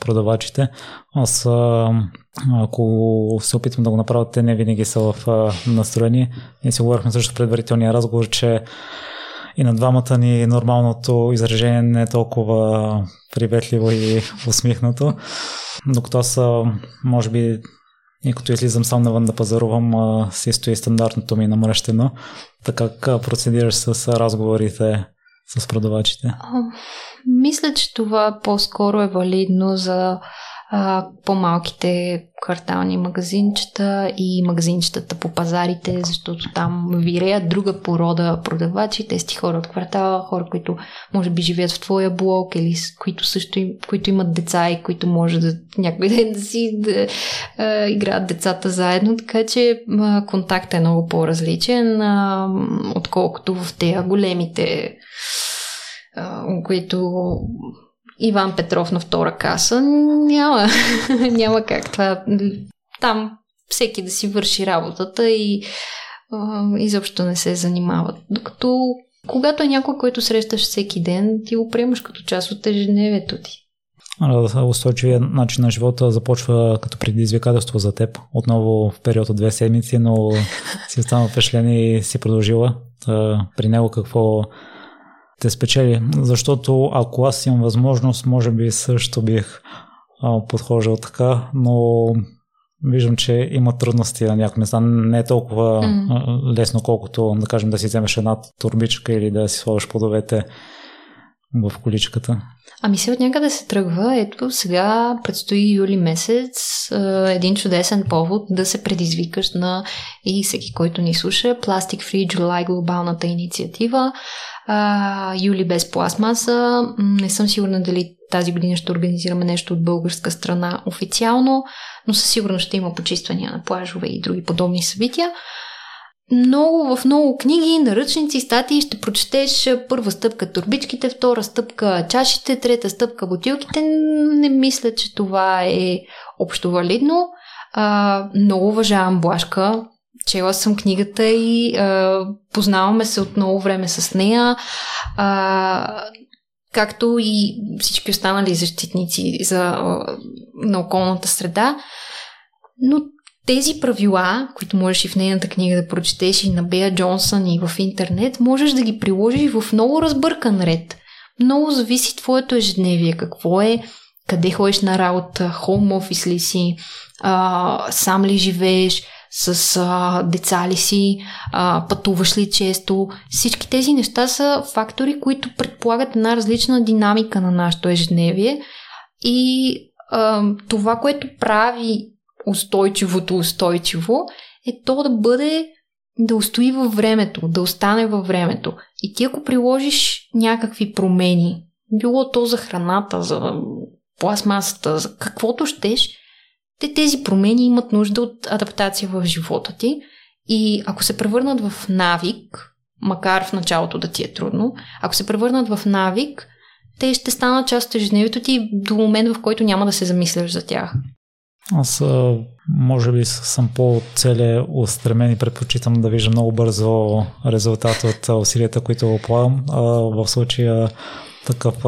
продавачите. Аз, ако се опитвам да го направя, те не винаги са в настроение. Ние си говорихме също предварителния разговор, че и на двамата ни нормалното изражение не е толкова приветливо и усмихнато. Докато аз, може би, и като излизам сам навън да пазарувам, си стои стандартното ми намръщено. Така как процедираш с разговорите с продавачите? А, мисля, че това по-скоро е валидно за а, по-малките квартални магазинчета и магазинчетата по пазарите, защото там виреят. Друга порода продавачи, те сти хора от квартала, хора, които може би живеят в твоя блок или които също които имат деца и които може да някой ден да си да, а, играят децата заедно, така че а, контакт е много по-различен, а, отколкото в тези големите, които Иван Петров на втора каса, няма, няма как това. Там всеки да си върши работата и а, изобщо не се занимават. Докато когато е някой, който срещаш всеки ден, ти го приемаш като част от ежедневието ти. Устойчивия начин на живота започва като предизвикателство за теб. Отново в период от две седмици, но си останал впечатлен и си продължила. При него какво те спечели. Защото ако аз имам възможност, може би също бих а, подхождал така, но виждам, че има трудности на някои места. Не е толкова mm. лесно, колкото да кажем да си вземеш една турбичка или да си сложиш подовете в количката. Ами се от някъде се тръгва. Ето сега предстои юли месец един чудесен повод да се предизвикаш на и всеки, който ни слуша Plastic Free July глобалната инициатива. А, юли без пластмаса. Не съм сигурна дали тази година ще организираме нещо от българска страна официално, но със сигурност ще има почиствания на плажове и други подобни събития. много, в много книги, наръчници, статии ще прочетеш първа стъпка турбичките, втора стъпка чашите, трета стъпка бутилките. Не мисля, че това е общо валидно. А, много уважавам Блашка. Чела съм книгата и а, познаваме се от много време с нея. А, както и всички останали защитници за, на околната среда. Но тези правила, които можеш и в нейната книга да прочетеш и на Бея Джонсън и в интернет, можеш да ги приложиш в много разбъркан ред. Много зависи твоето ежедневие, какво е, къде ходиш на работа, хоум офис ли си, а, сам ли живееш, с а, деца ли си, а, пътуваш ли често. Всички тези неща са фактори, които предполагат една различна динамика на нашето ежедневие и а, това, което прави устойчивото устойчиво, е то да бъде да устои във времето, да остане във времето. И ти ако приложиш някакви промени, било то за храната, за пластмасата, за каквото щеш, те тези промени имат нужда от адаптация в живота ти и ако се превърнат в навик, макар в началото да ти е трудно, ако се превърнат в навик, те ще станат част от ежедневието ти до момент, в който няма да се замисляш за тях. Аз може би съм по-целе устремен и предпочитам да виждам много бързо резултат от усилията, които полагам. В случая такъв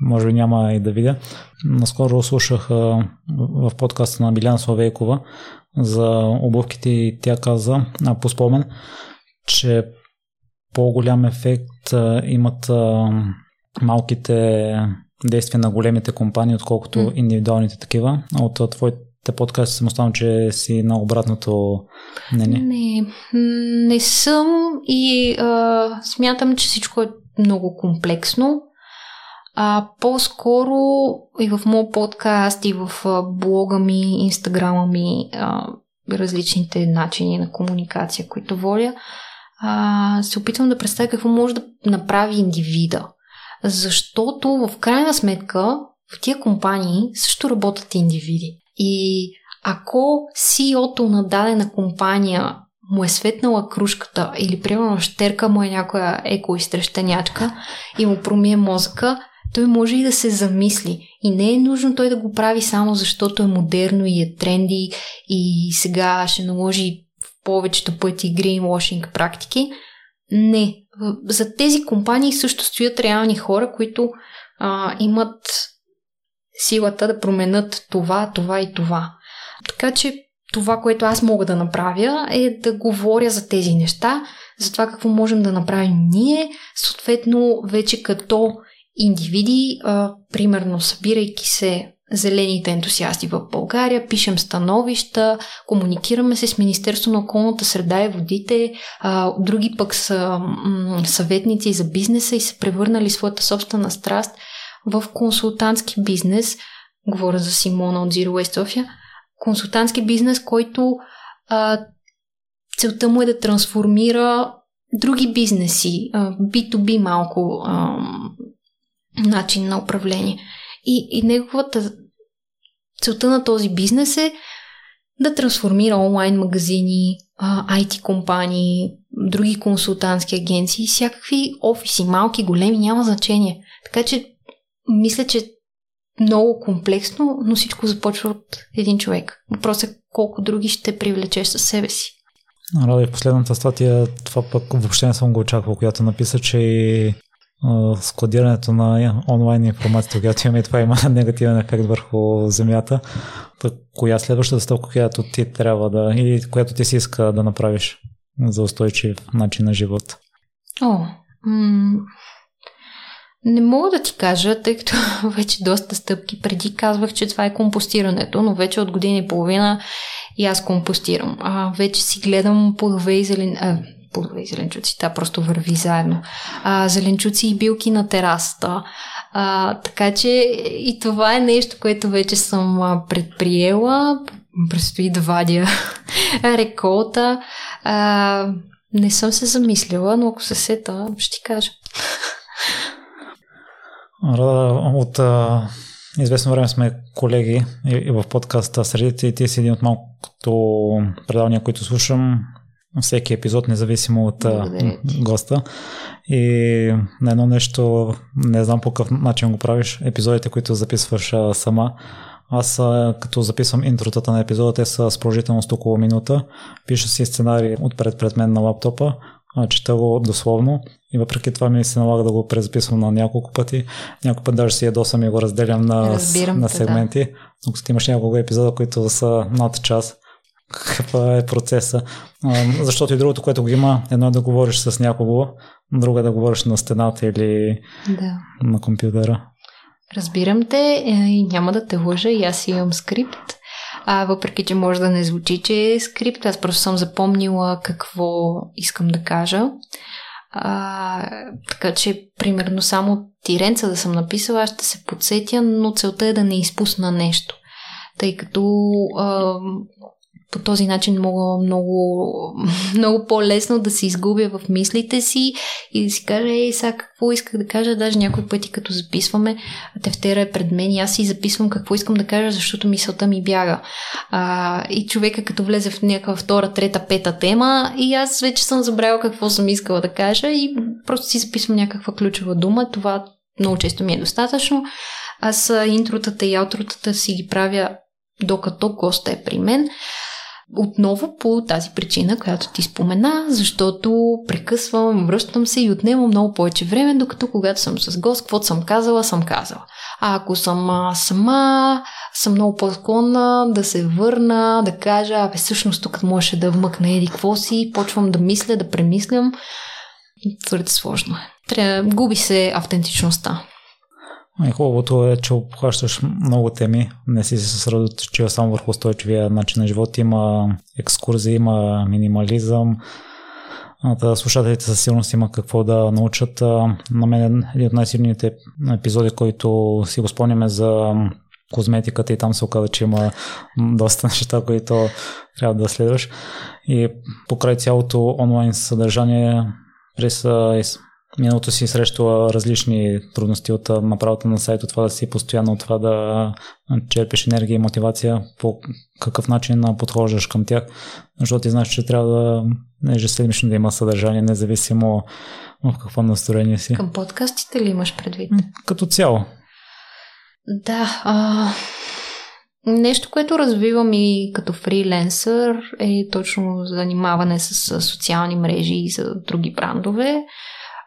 може би няма и да видя. Наскоро слушах в подкаста на Билян Славейкова за обувките и тя каза, по спомен, че по-голям ефект имат малките действия на големите компании, отколкото mm. индивидуалните такива. От твоите подкасти съм останал, че си на обратното мнение. Не, не съм и а, смятам, че всичко е много комплексно. А по-скоро и в моят подкаст, и в блога ми, инстаграма ми, а, различните начини на комуникация, които воля, а, се опитвам да представя какво може да направи индивида. Защото в крайна сметка в тия компании също работят индивиди. И ако CEO-то на дадена компания му е светнала кружката или примерно щерка му е някоя еко-изтрещенячка и му промие мозъка, той може и да се замисли. И не е нужно той да го прави само защото е модерно и е тренди и сега ще наложи в повечето пъти greenwashing практики. Не. За тези компании също стоят реални хора, които а, имат силата да променят това, това и това. Така че това, което аз мога да направя е да говоря за тези неща, за това какво можем да направим ние, съответно вече като индивиди, а, примерно събирайки се зелените ентусиасти в България, пишем становища, комуникираме се с Министерство на околната среда и водите, а, други пък са м- съветници за бизнеса и са превърнали своята собствена страст в консултантски бизнес. Говоря за Симона от Zero Waste Sofia. Консултантски бизнес, който а, целта му е да трансформира други бизнеси, а, B2B малко начин на управление. И, и неговата целта на този бизнес е да трансформира онлайн магазини, IT компании, други консултантски агенции, всякакви офиси, малки, големи, няма значение. Така че мисля, че много комплексно, но всичко започва от един човек. Въпросът е колко други ще привлечеш със себе си. Ради, в последната статия, това пък въобще не съм го очаквал, която написа, че складирането на онлайн информацията, която имаме, това има негативен ефект върху земята. Так, коя следващата стъпка, която ти трябва да, или която ти си иска да направиш за устойчив начин на живот? О, м- не мога да ти кажа, тъй като вече доста стъпки преди казвах, че това е компостирането, но вече от година и половина и аз компостирам. А, вече си гледам плодове и зелен... А, и зеленчуци, та просто върви заедно. А, зеленчуци и билки на терасата. А, така че и това е нещо, което вече съм предприела. Предстои да вадя реколта. А, не съм се замислила, но ако се сета, ще ти кажа. От а, известно време сме колеги и, и в подкаста Средите и ти си един от малкото предавания, които слушам, всеки епизод, независимо от госта. И на едно нещо, не знам по какъв начин го правиш, епизодите, които записваш сама, аз като записвам интротата на епизода, те са с продължителност около минута. Пиша си сценарий отпред пред мен на лаптопа, чета го дословно и въпреки това ми се налага да го презаписвам на няколко пъти. Няколко път даже си ядосам и го разделям на, на сегменти. Да. Но като имаш няколко епизода, които са над час, какъв е процеса. Защото и другото, което го има, едно е да говориш с някого, друго е да говориш на стената или да. на компютъра. Разбирам те е, и няма да те лъжа, и аз имам скрипт. А, въпреки, че може да не звучи, че е скрипт, аз просто съм запомнила какво искам да кажа. А, така че, примерно, само тиренца да съм написала, ще се подсетя, но целта е да не изпусна нещо. Тъй като а, по този начин мога много, много по-лесно да се изгубя в мислите си и да си кажа, ей, сега какво исках да кажа, даже някои пъти като записваме, тефтера е пред мен и аз си записвам какво искам да кажа, защото мисълта ми бяга. А, и човека като влезе в някаква втора, трета, пета тема и аз вече съм забравила какво съм искала да кажа и просто си записвам някаква ключова дума, това много често ми е достатъчно. Аз интротата и аутротата си ги правя докато госта е при мен. Отново по тази причина, която ти спомена, защото прекъсвам, връщам се и отнемам много повече време, докато когато съм с гост, каквото съм казала, съм казала. А ако съм сама, съм много по-склонна да се върна, да кажа, абе всъщност тук можеше да вмъкна еди какво си, почвам да мисля, да премислям. Твърде сложно е. Трябва, губи се автентичността. И хубавото е, че обхващаш много теми, не си се съсредоточил само върху устойчивия начин на живот. Има екскурзии, има минимализъм. Та слушателите със сигурност има какво да научат. На мен един от най-силните епизоди, който си го спомняме за козметиката и там се оказа, че има доста неща, които трябва да следваш. И покрай цялото онлайн съдържание през миналото си срещала различни трудности от направата на сайта, това да си постоянно от това да черпиш енергия и мотивация, по какъв начин подхождаш към тях, защото ти знаеш, че трябва да ежеседмично да има съдържание, независимо в какво настроение си. Към подкастите ли имаш предвид? Като цяло. Да, а... Нещо, което развивам и като фриленсър е точно занимаване с социални мрежи и за други брандове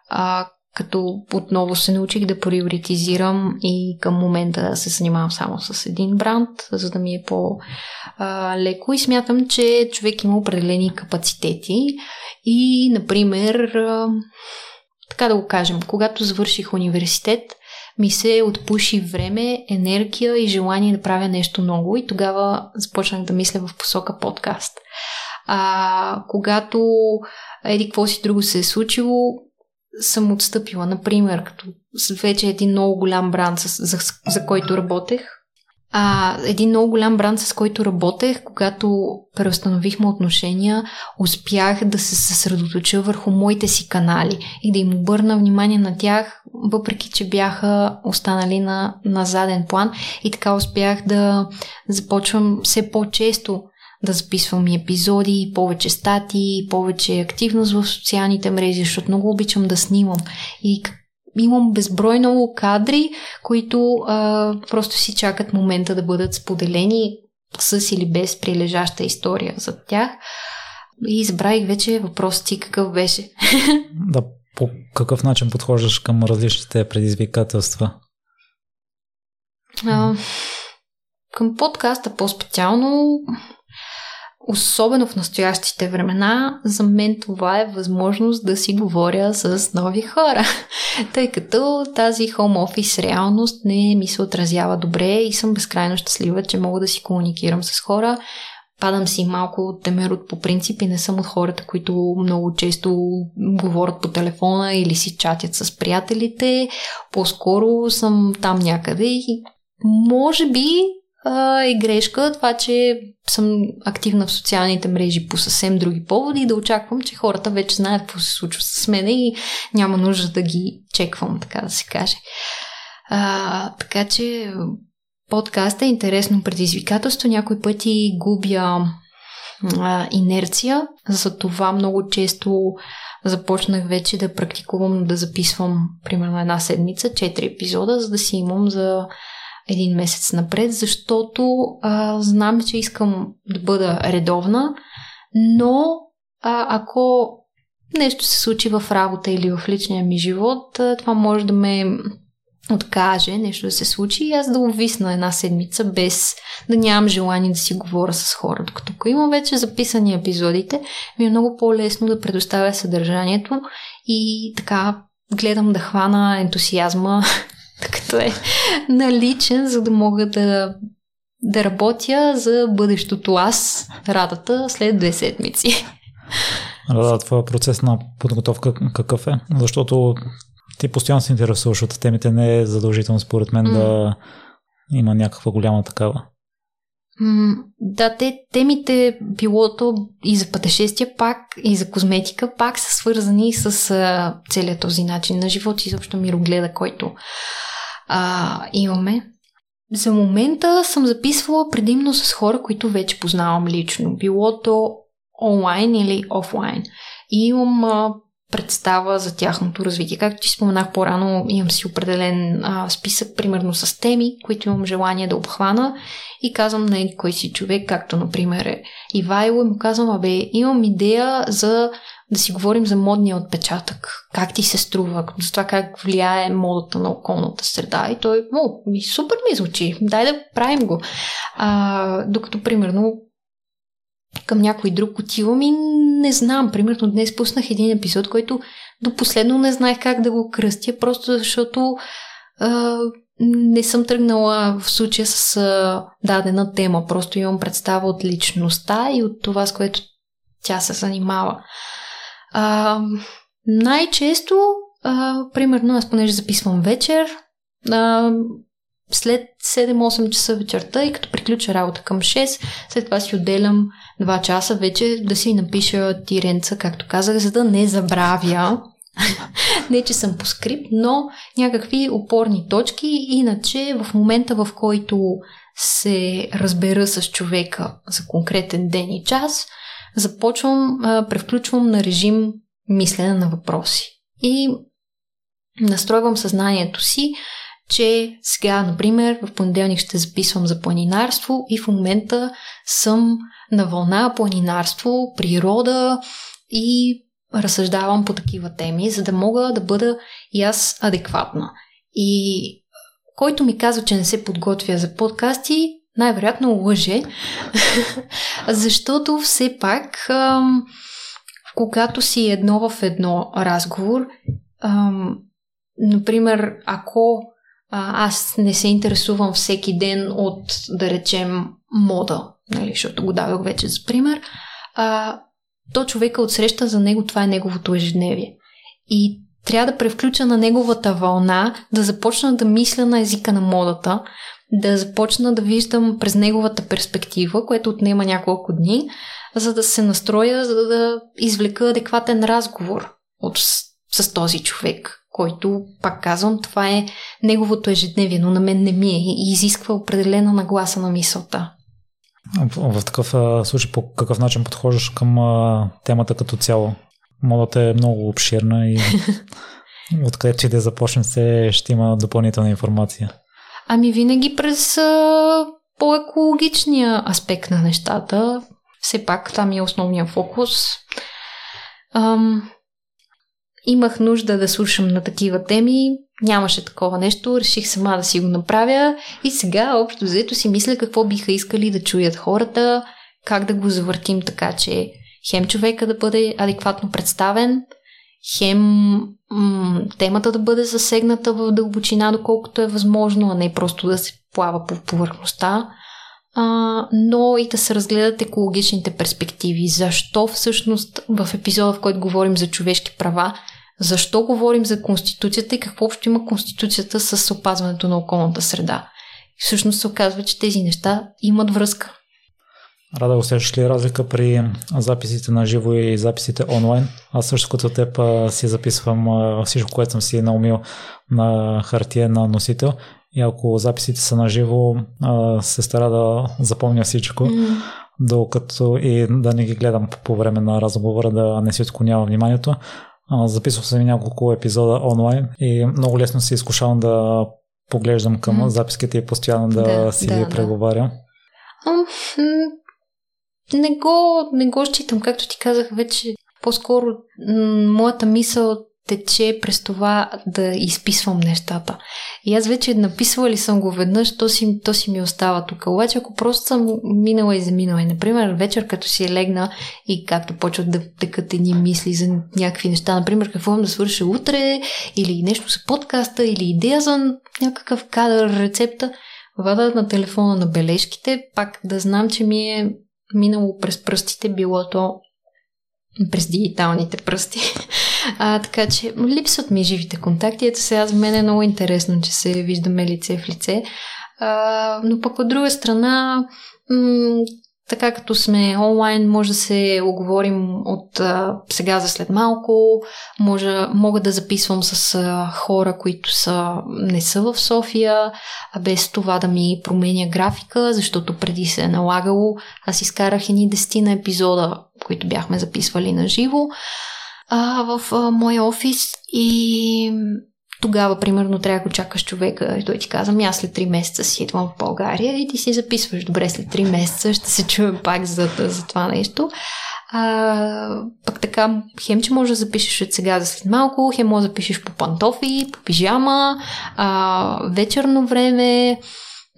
а, като отново се научих да приоритизирам и към момента се занимавам само с един бранд, за да ми е по-леко и смятам, че човек има определени капацитети и, например, така да го кажем, когато завърших университет, ми се отпуши време, енергия и желание да правя нещо ново и тогава започнах да мисля в посока подкаст. А, когато еди какво си друго се е случило, съм отстъпила. Например, като вече един много голям бранд, за, за който работех. А, един много голям бранд, с който работех, когато преустановихме отношения, успях да се съсредоточа върху моите си канали и да им обърна внимание на тях, въпреки че бяха останали на, на заден план. И така успях да започвам все по-често да записвам и епизоди, повече статии, повече активност в социалните мрежи, защото много обичам да снимам. И имам безбройно кадри, които а, просто си чакат момента да бъдат споделени с или без прилежаща история за тях. И избравих вече въпрос ти какъв беше. Да, по какъв начин подхождаш към различните предизвикателства? А, към подкаста по-специално Особено в настоящите времена, за мен това е възможност да си говоря с нови хора, тъй като тази хом офис реалност не ми се отразява добре и съм безкрайно щастлива, че мога да си комуникирам с хора. Падам си малко от темерот по принцип и не съм от хората, които много често говорят по телефона или си чатят с приятелите. По-скоро съм там някъде и може би а, е грешка това, че съм активна в социалните мрежи по съвсем други поводи и да очаквам, че хората вече знаят какво се случва с мен и няма нужда да ги чеквам, така да се каже. А, така че подкаст е интересно предизвикателство. Някои пъти губя а, инерция. За това много често започнах вече да практикувам да записвам примерно една седмица, 4 епизода, за да си имам за един месец напред, защото а, знам, че искам да бъда редовна, но а, ако нещо се случи в работа или в личния ми живот, а, това може да ме откаже нещо да се случи и аз да увисна една седмица без да нямам желание да си говоря с хора. Докато ако имам вече записани епизодите, ми е много по-лесно да предоставя съдържанието и така гледам да хвана ентусиазма, като е наличен, за да мога да, да работя за бъдещото аз, радата, след две седмици. Рада, твоя процес на подготовка какъв е? Защото ти постоянно се интересуваш от темите, не е задължително според мен mm. да има някаква голяма такава. Да, те, темите, билото и за пътешествия пак, и за козметика пак са свързани с а, целият този начин на живот и изобщо мирогледа, който а, имаме. За момента съм записвала предимно с хора, които вече познавам лично. Билото онлайн или офлайн. И имам а, представа за тяхното развитие. Както ти споменах по-рано, имам си определен а, списък, примерно с теми, които имам желание да обхвана и казвам на един кой си човек, както например е Ивайло и му казвам, абе, имам идея за да си говорим за модния отпечатък. Как ти се струва, за това как влияе модата на околната среда. И той, о, ми супер ми звучи, дай да правим го. А, докато, примерно, към някой друг отивам и не знам. Примерно днес пуснах един епизод, който до последно не знаех как да го кръстя, просто защото а, не съм тръгнала в случая с а, дадена тема. Просто имам представа от личността и от това, с което тя се занимава. А, най-често, а, примерно, аз понеже записвам вечер, а, след 7-8 часа вечерта и като приключа работа към 6, след това си отделям 2 часа вече да си напиша тиренца, както казах, за да не забравя. не, че съм по скрипт, но някакви опорни точки. Иначе в момента, в който се разбера с човека за конкретен ден и час, започвам, превключвам на режим мислене на въпроси. И настройвам съзнанието си че сега, например, в понеделник ще записвам за планинарство и в момента съм на вълна планинарство, природа и разсъждавам по такива теми, за да мога да бъда и аз адекватна. И който ми казва, че не се подготвя за подкасти, най-вероятно лъже, защото все пак, ам, когато си едно в едно разговор, ам, например, ако а, аз не се интересувам всеки ден от, да речем, мода, нали, защото го давах вече за пример, а, то човека отсреща за него, това е неговото ежедневие. И трябва да превключа на неговата вълна, да започна да мисля на езика на модата, да започна да виждам през неговата перспектива, което отнема няколко дни, за да се настроя, за да извлека адекватен разговор от, с, с този човек който, пак казвам, това е неговото ежедневие, но на мен не ми е и изисква определена нагласа на мисълта. В такъв случай по какъв начин подхождаш към темата като цяло? Модата е много обширна и откъде че да започнем се ще има допълнителна информация. Ами винаги през а, по-екологичния аспект на нещата. Все пак там е основния фокус. Ам, имах нужда да слушам на такива теми, нямаше такова нещо, реших сама да си го направя и сега общо взето си мисля какво биха искали да чуят хората, как да го завъртим така, че хем човека да бъде адекватно представен, хем м- темата да бъде засегната в дълбочина, доколкото е възможно, а не просто да се плава по повърхността, а, но и да се разгледат екологичните перспективи. Защо всъщност в епизода, в който говорим за човешки права, защо говорим за Конституцията и какво общо има Конституцията с опазването на околната среда. И всъщност се оказва, че тези неща имат връзка. Рада, усещаш ли разлика при записите на живо и записите онлайн? Аз също като теб си записвам всичко, което съм си наумил на хартия на носител и ако записите са на живо, се стара да запомня всичко. Mm. докато и да не ги гледам по, време на разговора, да не си отклонявам вниманието. Записвал съм няколко епизода онлайн и много лесно се изкушавам да поглеждам към mm. записките и постоянно да, да си да, ги преговарям. Да. Не го, не го считам, както ти казах вече. По-скоро моята мисъл тече през това да изписвам нещата. И аз вече написвала съм го веднъж, то си, то си ми остава тук. Обаче ако просто съм минала и заминала, и например вечер като си е легна и както почват да текат едни мисли за някакви неща, например какво имам да свърша утре, или нещо за подкаста, или идея за някакъв кадър, рецепта, вада на телефона на бележките, пак да знам, че ми е минало през пръстите, било то през дигиталните пръсти. А, така че липсват ми живите контакти. Ето сега за мен е много интересно, че се виждаме лице в лице. А, но пък от друга страна, м- така като сме онлайн, може да се оговорим от а, сега за след малко, може, мога да записвам с а, хора, които са, не са в София, а без това да ми променя графика, защото преди се е налагало. Аз изкарах едни десетина епизода, които бяхме записвали на живо в а, моя офис и тогава, примерно, трябва да чакаш човека и той ти казва, ами аз след 3 месеца си идвам в България и ти си записваш, добре, след 3 месеца ще се чуем пак за, за това нещо. А, пък така, хем, че можеш да запишеш от сега за след малко, хем може да запишеш по пантофи, по пижама, а, вечерно време,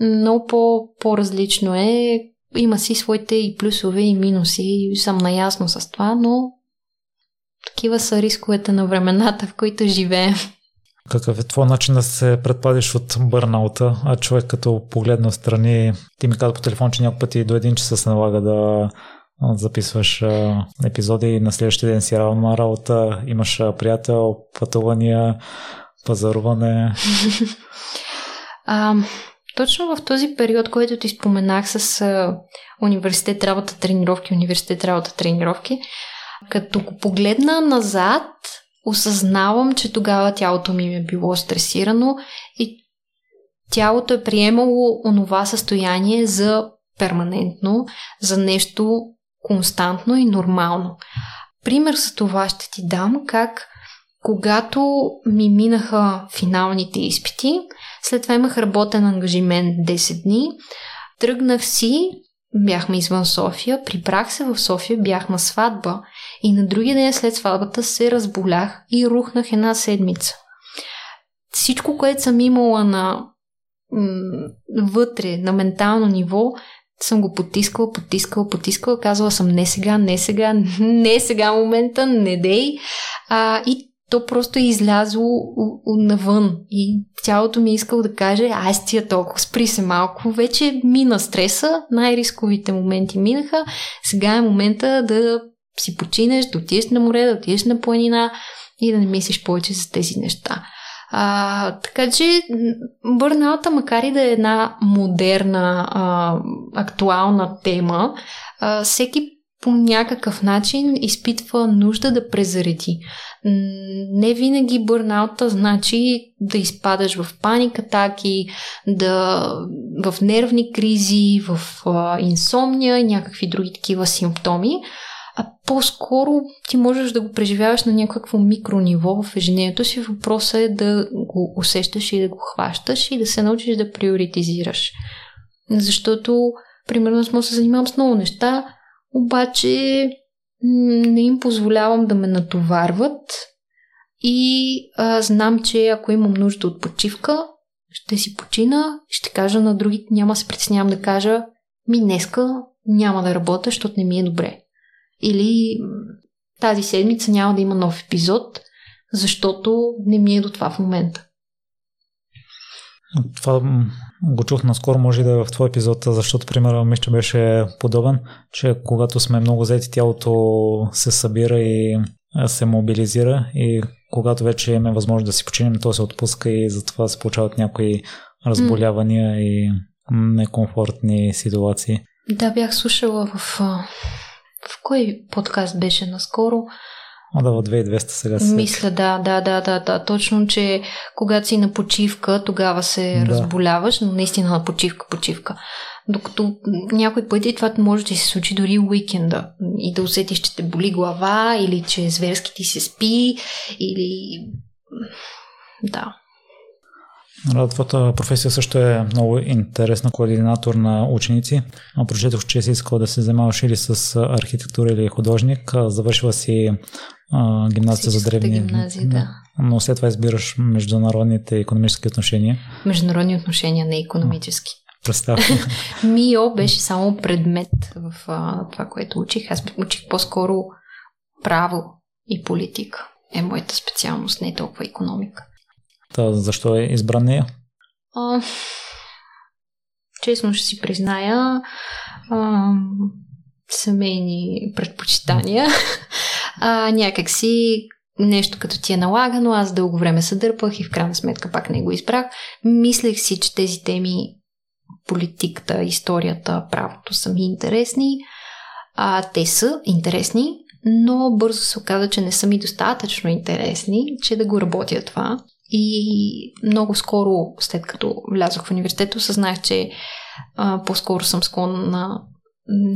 много по, по-различно е. Има си своите и плюсове и минуси, и съм наясно с това, но такива са рисковете на времената, в които живеем. Какъв е твой начин да се предпазиш от бърнаута? А човек като погледна страни, ти ми каза по телефон, че няколко пъти до един часа се налага да записваш епизоди и на следващия ден си равно на работа, имаш приятел, пътувания, пазаруване. а, точно в този период, който ти споменах с университет работа тренировки, университет работа тренировки, като го погледна назад, осъзнавам, че тогава тялото ми е било стресирано и тялото е приемало онова състояние за перманентно, за нещо константно и нормално. Пример за това ще ти дам как когато ми минаха финалните изпити, след това имах работен ангажимент 10 дни, тръгнах си Бяхме извън София, прибрах се в София, бях на сватба и на другия ден след сватбата се разболях и рухнах една седмица. Всичко, което съм имала на вътре, на ментално ниво, съм го потискала, потискала, потискала, казала съм не сега, не сега, не сега момента, не дей. А, и то просто е излязло навън и тялото ми е искало да каже, ай стия толкова, спри се малко, вече мина стреса, най-рисковите моменти минаха, сега е момента да си починеш, да отидеш на море, да отидеш на планина и да не мислиш повече за тези неща. А, така че бърналта, макар и да е една модерна, а, актуална тема, а, всеки по някакъв начин изпитва нужда да презареди. Не винаги бърнаута значи да изпадаш в паникатаки, да, в нервни кризи, в а, инсомния и някакви други такива симптоми, а по-скоро ти можеш да го преживяваш на някакво микрониво в ежедневието си. Въпросът е да го усещаш и да го хващаш и да се научиш да приоритизираш. Защото, примерно, аз му се занимавам с много неща, обаче не им позволявам да ме натоварват и а, знам, че ако имам нужда от почивка, ще си почина, ще кажа на другите, няма се притеснявам да кажа, ми днеска няма да работя, защото не ми е добре. Или тази седмица няма да има нов епизод, защото не ми е до това в момента. Това го чух наскоро, може да е в твой епизод, защото примерът ми ще беше подобен, че когато сме много заети, тялото се събира и се мобилизира и когато вече имаме възможност да си починем, то се отпуска и затова се получават някои разболявания mm. и некомфортни ситуации. Да, бях слушала в, в кой подкаст беше наскоро. А да, в 2200 сега се. Мисля, да, да, да, да, да. Точно, че когато си на почивка, тогава се да. разболяваш, но наистина на почивка, почивка. Докато някой пъти това може да се случи дори уикенда и да усетиш, че те боли глава или че зверски ти се спи или... Да. Твоята професия също е много интересна координатор на ученици. Прочетох, че си искал да се занимаваш или с архитектура или художник. Завършила си а, гимназия за древни. Гимназия, да. Но след това избираш международните економически отношения. Международни отношения, не економически. Представя. МИО беше само предмет в а, това, което учих. Аз учих по-скоро право и политика. Е моята специалност, не толкова економика. Та, защо е избран нея? А, честно ще си призная, а, семейни предпочитания. А, някак си нещо като ти е налагано, аз дълго време се дърпах и в крайна сметка пак не го избрах. Мислех си, че тези теми, политиката, историята, правото са ми интересни. А, те са интересни, но бързо се оказа, че не са ми достатъчно интересни, че да го работя това. И много скоро, след като влязох в университета, осъзнах, че а, по-скоро съм склонна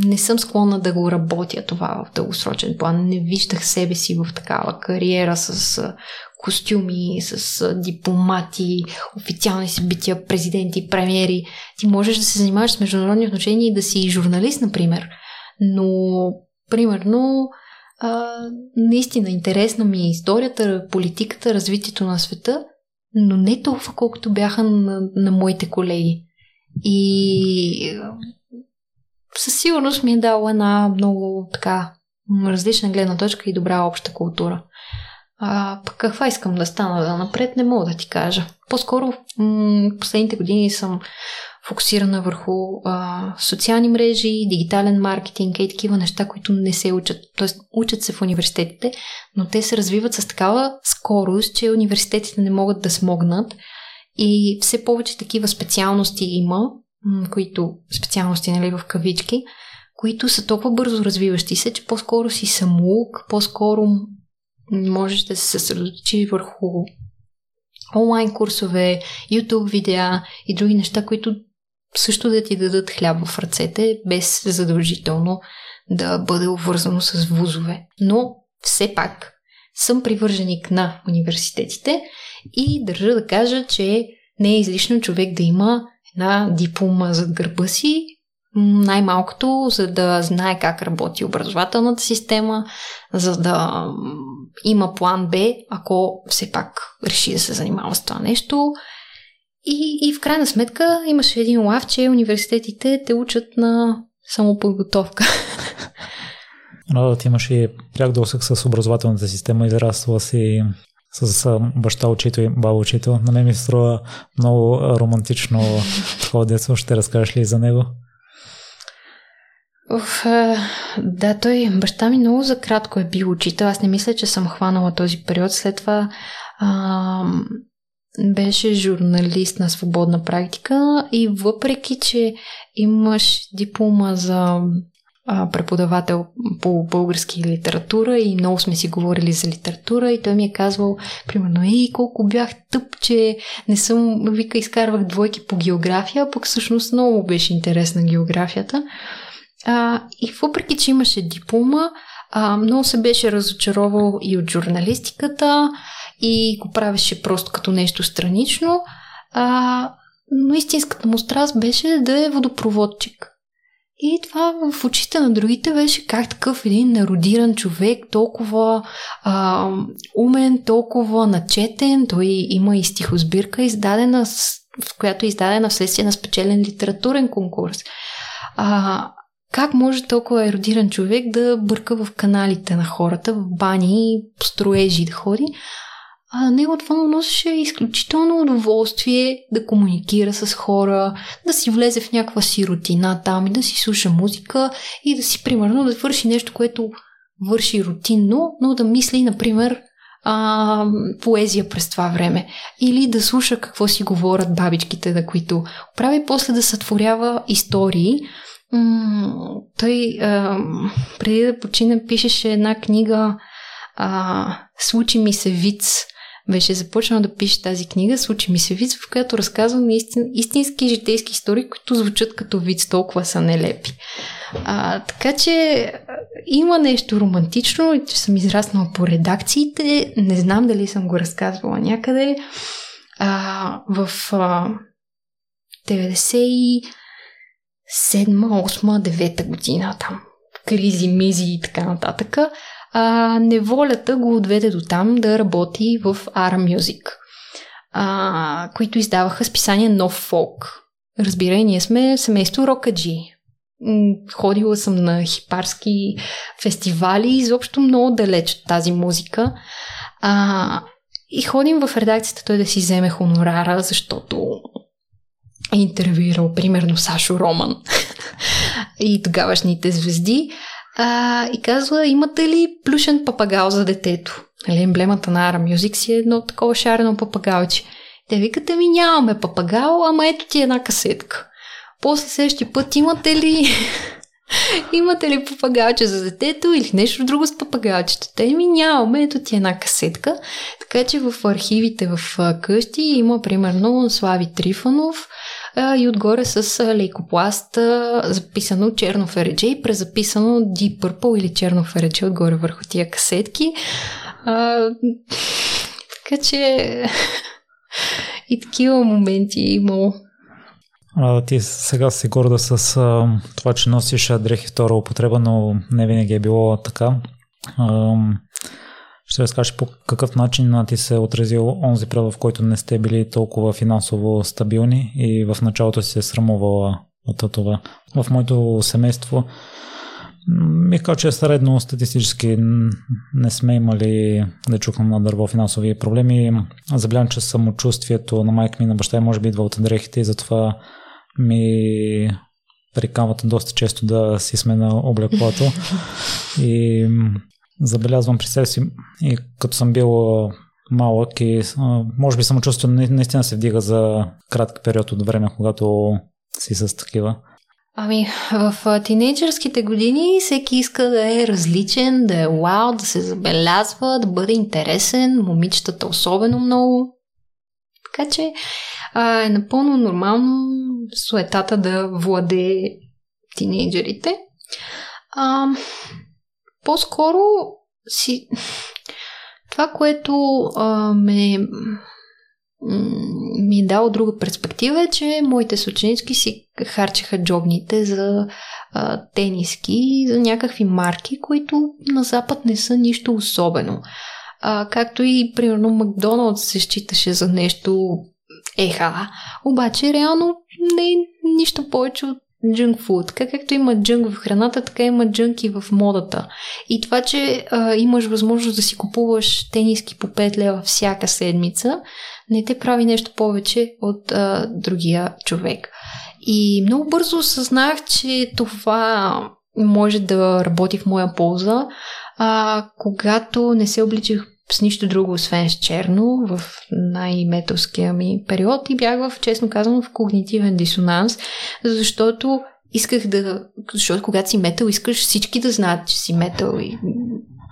не съм склонна да го работя това в дългосрочен план. Не виждах себе си в такава кариера с костюми, с дипломати, официални събития, президенти, премиери. Ти можеш да се занимаваш с международни отношения и да си журналист, например. Но, примерно, а, наистина интересна ми е историята, политиката, развитието на света, но не толкова колкото бяха на, на моите колеги. И със сигурност ми е дала една много така различна гледна точка и добра обща култура. А пък каква искам да стана да напред, не мога да ти кажа. По-скоро м- последните години съм фокусирана върху а, социални мрежи, дигитален маркетинг и такива неща, които не се учат. Тоест, учат се в университетите, но те се развиват с такава скорост, че университетите не могат да смогнат. И все повече такива специалности има, които специалности, нали, в кавички, които са толкова бързо развиващи се, че по-скоро си самоук, по-скоро можеш да се съсредоточи върху онлайн курсове, YouTube видеа и други неща, които също да ти дадат хляб в ръцете, без задължително да бъде обвързано с вузове. Но все пак съм привърженик на университетите и държа да кажа, че не е излишно човек да има една диплома зад гърба си, най-малкото, за да знае как работи образователната система, за да има план Б, ако все пак реши да се занимава с това нещо. И, и в крайна сметка имаше един лав, че университетите те учат на самоподготовка. Рада, ти имаш и пряк досък с образователната система, израства си с баща учител и баба учител. На мен ми се струва много романтично такова детство. Ще разкажеш ли за него? Уф, да, той, баща ми много за кратко е бил учител. Аз не мисля, че съм хванала този период. След това а, беше журналист на свободна практика и въпреки, че имаш диплома за а, преподавател по български литература и много сме си говорили за литература и той ми е казвал, примерно, ей, колко бях тъп, че не съм, вика, изкарвах двойки по география, пък всъщност много беше интересна географията. А, и въпреки, че имаше диплома, а, много се беше разочаровал и от журналистиката и го правеше просто като нещо странично. А, но истинската му страст беше да е водопроводчик. И това в очите на другите беше как такъв един народиран човек, толкова а, умен, толкова начетен. Той има и стихосбирка, издадена, в която е издадена вследствие на спечелен литературен конкурс. А, как може толкова еродиран човек да бърка в каналите на хората, в бани и строежи да ходи? А него това му носеше изключително удоволствие да комуникира с хора, да си влезе в някаква си рутина там и да си слуша музика и да си, примерно, да върши нещо, което върши рутинно, но да мисли, например, а, поезия през това време. Или да слуша какво си говорят бабичките, на които прави после да сътворява истории. М- той а, преди да почина пишеше една книга а, Случи ми се виц беше започнал да пише тази книга, случи ми се вид, в която разказвам истин, истински житейски истории, които звучат като вид, толкова са нелепи. А, така че има нещо романтично, че съм израснала по редакциите, не знам дали съм го разказвала някъде. А, в а, 97 8 9 година там, кризи, мизи и така нататък, а, неволята го отведе до там да работи в Ara Music, а, които издаваха списание Нов фолк. Разбирай, ние сме семейство Рокаджи. Ходила съм на хипарски фестивали, изобщо много далеч от тази музика. А, и ходим в редакцията той да си вземе хонорара, защото е интервюирал примерно Сашо Роман и тогавашните звезди. А, и казва, имате ли плюшен папагал за детето? Нали, емблемата на Ара Music си е едно такова шарено папагалче. Те викате ми, нямаме папагал, ама ето ти една касетка. После следващия път имате ли Имате ли папагалче за детето или нещо друго с папагалчета? Те ми нямаме, ето ти една касетка. Така че в архивите в къщи има примерно Слави Трифанов и отгоре с лейкопласт записано черно фередже и презаписано Deep Purple или черно фередже отгоре върху тия касетки. А, така че и такива моменти е имало. А, ти сега си горда с а, това, че носиш дрехи втора употреба, но не винаги е било така. А, ще разкажеш по какъв начин ти се е отразил онзи период, в който не сте били толкова финансово стабилни и в началото си се срамувала от това. В моето семейство ми казва, че е средно статистически не сме имали да чукам на дърво финансови проблеми. Заблявам, че самочувствието на майка ми на баща може би идва от дрехите и затова ми прикамват доста често да си сме на облеклото. И забелязвам при себе си и като съм бил малък и може би самочувствието наистина се вдига за кратък период от време, когато си с такива. Ами, в тинейджърските години всеки иска да е различен, да е вау, да се забелязва, да бъде интересен, момичетата особено много. Така че а, е напълно нормално суетата да владее тинейджерите. А, по-скоро си... Това, което а, ме ми е дало друга перспектива е, че моите съученички си харчеха джобните за а, тениски, за някакви марки, които на Запад не са нищо особено. А, както и, примерно, Макдоналдс се считаше за нещо еха, обаче реално не е нищо повече от джънк фуд. Така както има джънк в храната, така има джънк и в модата. И това, че а, имаш възможност да си купуваш тениски по 5 лева всяка седмица, не те прави нещо повече от а, другия човек. И много бързо осъзнах, че това може да работи в моя полза, а, когато не се обличах с нищо друго, освен с черно, в най-метовския ми период и бях в, честно казано, в когнитивен дисонанс, защото исках да... Защото когато си метал, искаш всички да знаят, че си метал и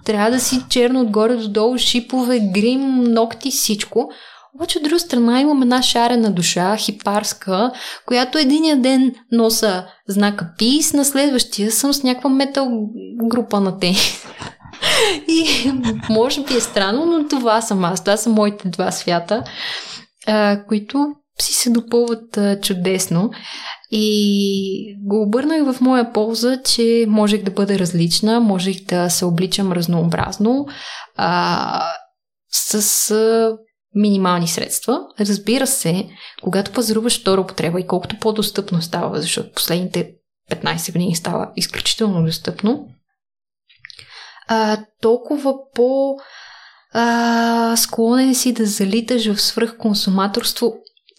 трябва да си черно отгоре до долу, шипове, грим, ногти, всичко. Обаче от друга страна имам една шарена душа, хипарска, която единия ден носа знака Peace, на следващия съм с някаква метал група на тенис. И може би е странно, но това съм аз. Това са моите два свята, а, които си се допълват а, чудесно. И го обърнах в моя полза, че можех да бъда различна, можех да се обличам разнообразно, а, с а, минимални средства. Разбира се, когато пазаруваш втора употреба и колкото по-достъпно става, защото последните 15 години става изключително достъпно, а, толкова по а, склонен си да залиташ в свръхконсуматорство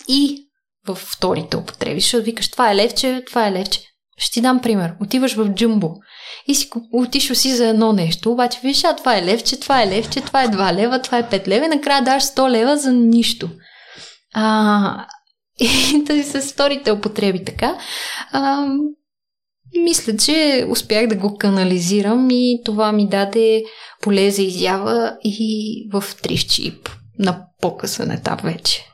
и в вторите употреби, защото викаш това е левче, това е левче. Ще ти дам пример. Отиваш в джумбо и си отишъл си за едно нещо, обаче виж, а това е левче, това е левче, това е 2 лева, това е 5 лева и накрая даш 100 лева за нищо. А, и тази с вторите употреби така. А, мисля, че успях да го канализирам и това ми даде поле за изява и в Трищип. на по-късен етап вече.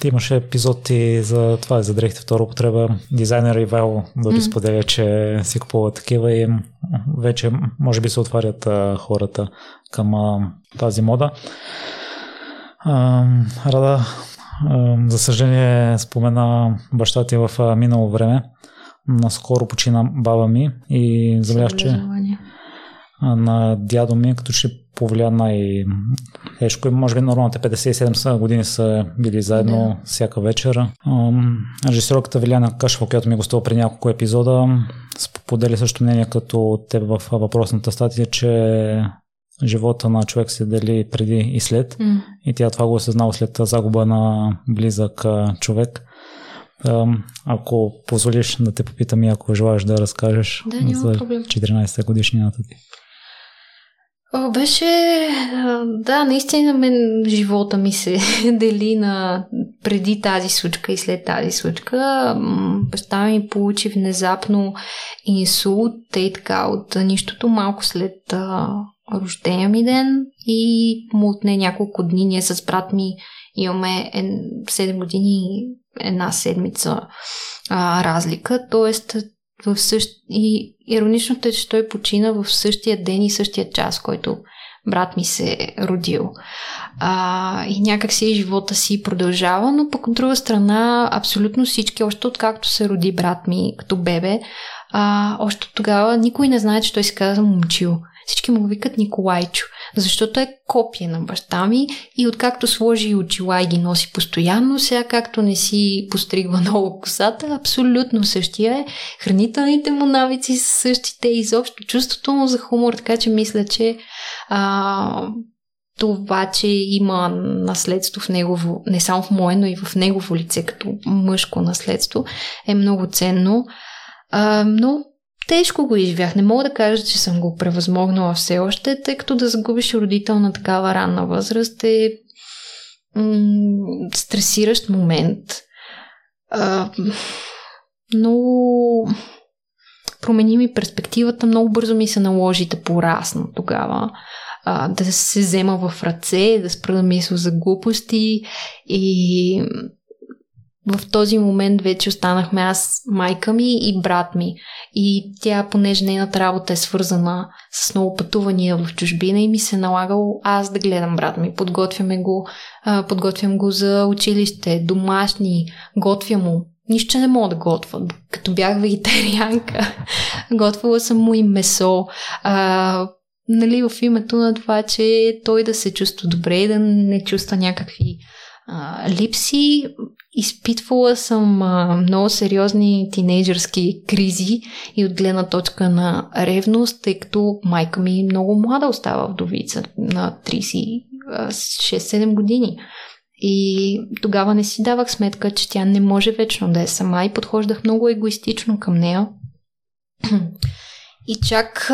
Ти имаше епизод и за това, за дрехите втора употреба. Дизайнер Ивайло дори mm. споделя, че си купува такива и вече може би се отварят а, хората към а, тази мода. А, Рада, а, за съжаление спомена баща ти в минало време. Наскоро почина баба ми и забелязах, че на дядо ми, като ще повлия най-тежко. Може би нормалните 57 години са били заедно да. всяка вечер. Режисерката Виляна Кашва, която ми гостува при няколко епизода, сподели също мнение като теб в въпросната статия, че живота на човек се дели преди и след. Mm. И тя това го осъзнава след загуба на близък човек. Ако позволиш да те попитам и ако желаеш да разкажеш да, за 14-та годишнината ти. Беше, да, наистина мен живота ми се дели на преди тази случка и след тази случка. Баща ми получи внезапно инсулт, и така от нищото малко след рождения ми ден и му отне няколко дни. Ние с брат ми имаме 7 години една седмица а, разлика, т.е в същ... И ироничното е, че той почина в същия ден и същия час, който брат ми се е родил. А, и някак си живота си продължава, но пък от друга страна абсолютно всички, още откакто се роди брат ми като бебе, а, още тогава никой не знае, че той се казва Момчил. Всички му викат Николайчо, защото е копия на баща ми и откакто сложи очила и ги носи постоянно, сега както не си постригва много косата, абсолютно същия е. Хранителните му навици са същите, изобщо чувството му за хумор, така че мисля, че а, това, че има наследство в негово, не само в мое, но и в негово лице, като мъжко наследство, е много ценно. А, но Тежко го изживях. Не мога да кажа, че съм го превъзмогнала все още, тъй като да загубиш родител на такава ранна възраст е м- стресиращ момент. А, но промени ми перспективата. Много бързо ми се наложи да порасна тогава. А, да се взема в ръце, да спра да мисля за глупости и в този момент вече останахме аз, майка ми и брат ми. И тя, понеже нейната работа е свързана с много пътувания в чужбина и ми се налагало аз да гледам брат ми. Подготвяме го, подготвям го за училище, домашни, готвя му. Нищо не мога да готвя. Като бях вегетарианка, готвила съм му и месо. А, нали, в името на това, че той да се чувства добре и да не чувства някакви а, липси. Изпитвала съм а, много сериозни тинейджърски кризи и от гледна точка на ревност, тъй като майка ми много млада остава вдовица на 36-7 години. И тогава не си давах сметка, че тя не може вечно да е сама и подхождах много егоистично към нея. И чак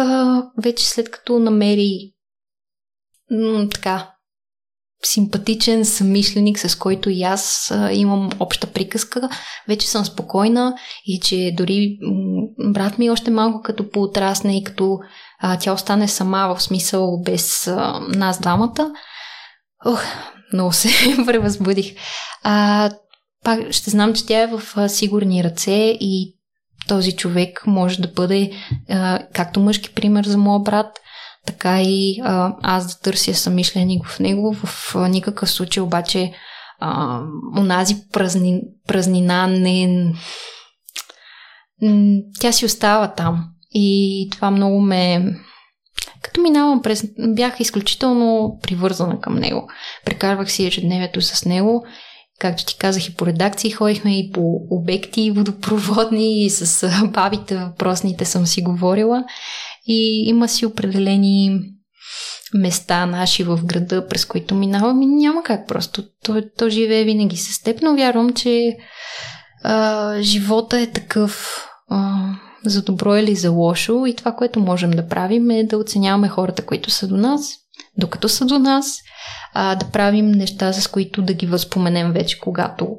вече след като намери така симпатичен съмишленик, с който и аз а, имам обща приказка, вече съм спокойна и че дори брат ми още малко като поотрасне и като а, тя остане сама в смисъл без а, нас двамата, ох, много се превъзбудих. А, пак ще знам, че тя е в а, сигурни ръце и този човек може да бъде а, както мъжки пример за моя брат, така и а, аз да търся самишленик в него. В никакъв случай обаче а, унази празни, празнина не... Тя си остава там. И това много ме... Като минавам през... Бях изключително привързана към него. Прекарвах си ежедневието с него. Както ти казах и по редакции, ходихме и по обекти водопроводни и с бабите въпросните съм си говорила. И има си определени места наши в града, през които минавам и няма как просто. То, то живее винаги с теб, но вярвам, че а, живота е такъв а, за добро или за лошо и това, което можем да правим е да оценяваме хората, които са до нас, докато са до нас, а, да правим неща, с които да ги възпоменем вече, когато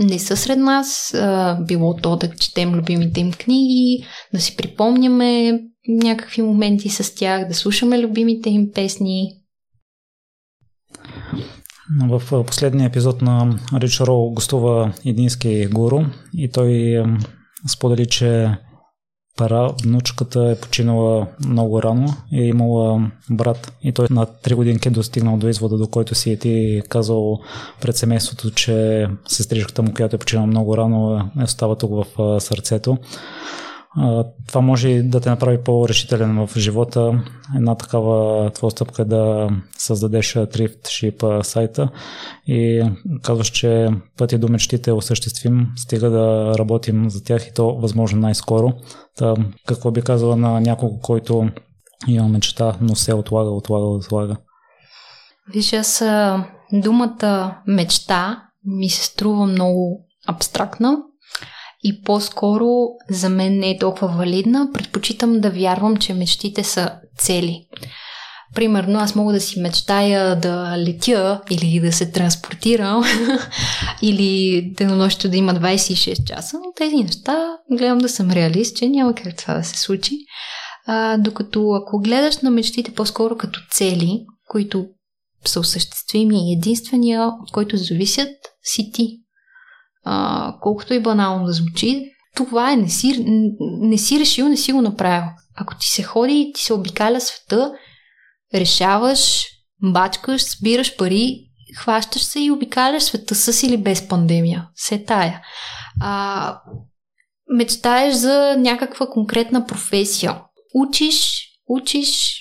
не са сред нас, а, било то да четем любимите им книги, да си припомняме някакви моменти с тях, да слушаме любимите им песни. В последния епизод на Рич Роу гостува едински гуру и той сподели, че пара. Внучката е починала много рано и е имала брат. И той на 3 годинки е достигнал до извода, до който си е ти казал пред семейството, че сестричката му, която е починала много рано, е остава тук в сърцето това може да те направи по-решителен в живота. Една такава твоя стъпка е да създадеш Thrift Ship сайта и казваш, че пъти до мечтите е осъществим, стига да работим за тях и то възможно най-скоро. Та, какво би казала на някого, който има мечта, но се отлага, отлага, отлага? Виж, аз думата мечта ми се струва много абстрактна и по-скоро за мен не е толкова валидна. Предпочитам да вярвам, че мечтите са цели. Примерно, аз мога да си мечтая да летя или да се транспортирам или денонощието да има 26 часа, но тези неща гледам да съм реалист, че няма как това да се случи. А, докато ако гледаш на мечтите по-скоро като цели, които са осъществими и единствения, от който зависят, си ти а, колкото и банално да звучи, това е, не си, не си решил, не си го направил. Ако ти се ходи, ти се обикаля света, решаваш, бачкаш, събираш пари, хващаш се и обикаляш света с или без пандемия. Се тая. А, мечтаеш за някаква конкретна професия. Учиш, учиш,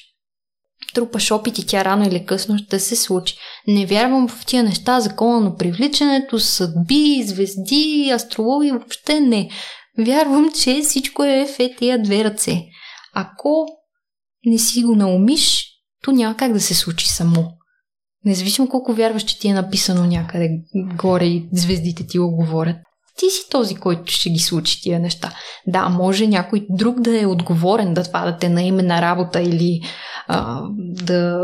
трупаш опит и тя рано или късно ще се случи. Не вярвам в тия неща, закона на привличането, съдби, звезди, астрология, въобще не. Вярвам, че всичко е в е тия две ръце. Ако не си го наумиш, то няма как да се случи само. Независимо колко вярваш, че ти е написано някъде горе и звездите ти го говорят. Ти си този, който ще ги случи тия неща. Да, може някой друг да е отговорен да това да те наиме на работа или а, да,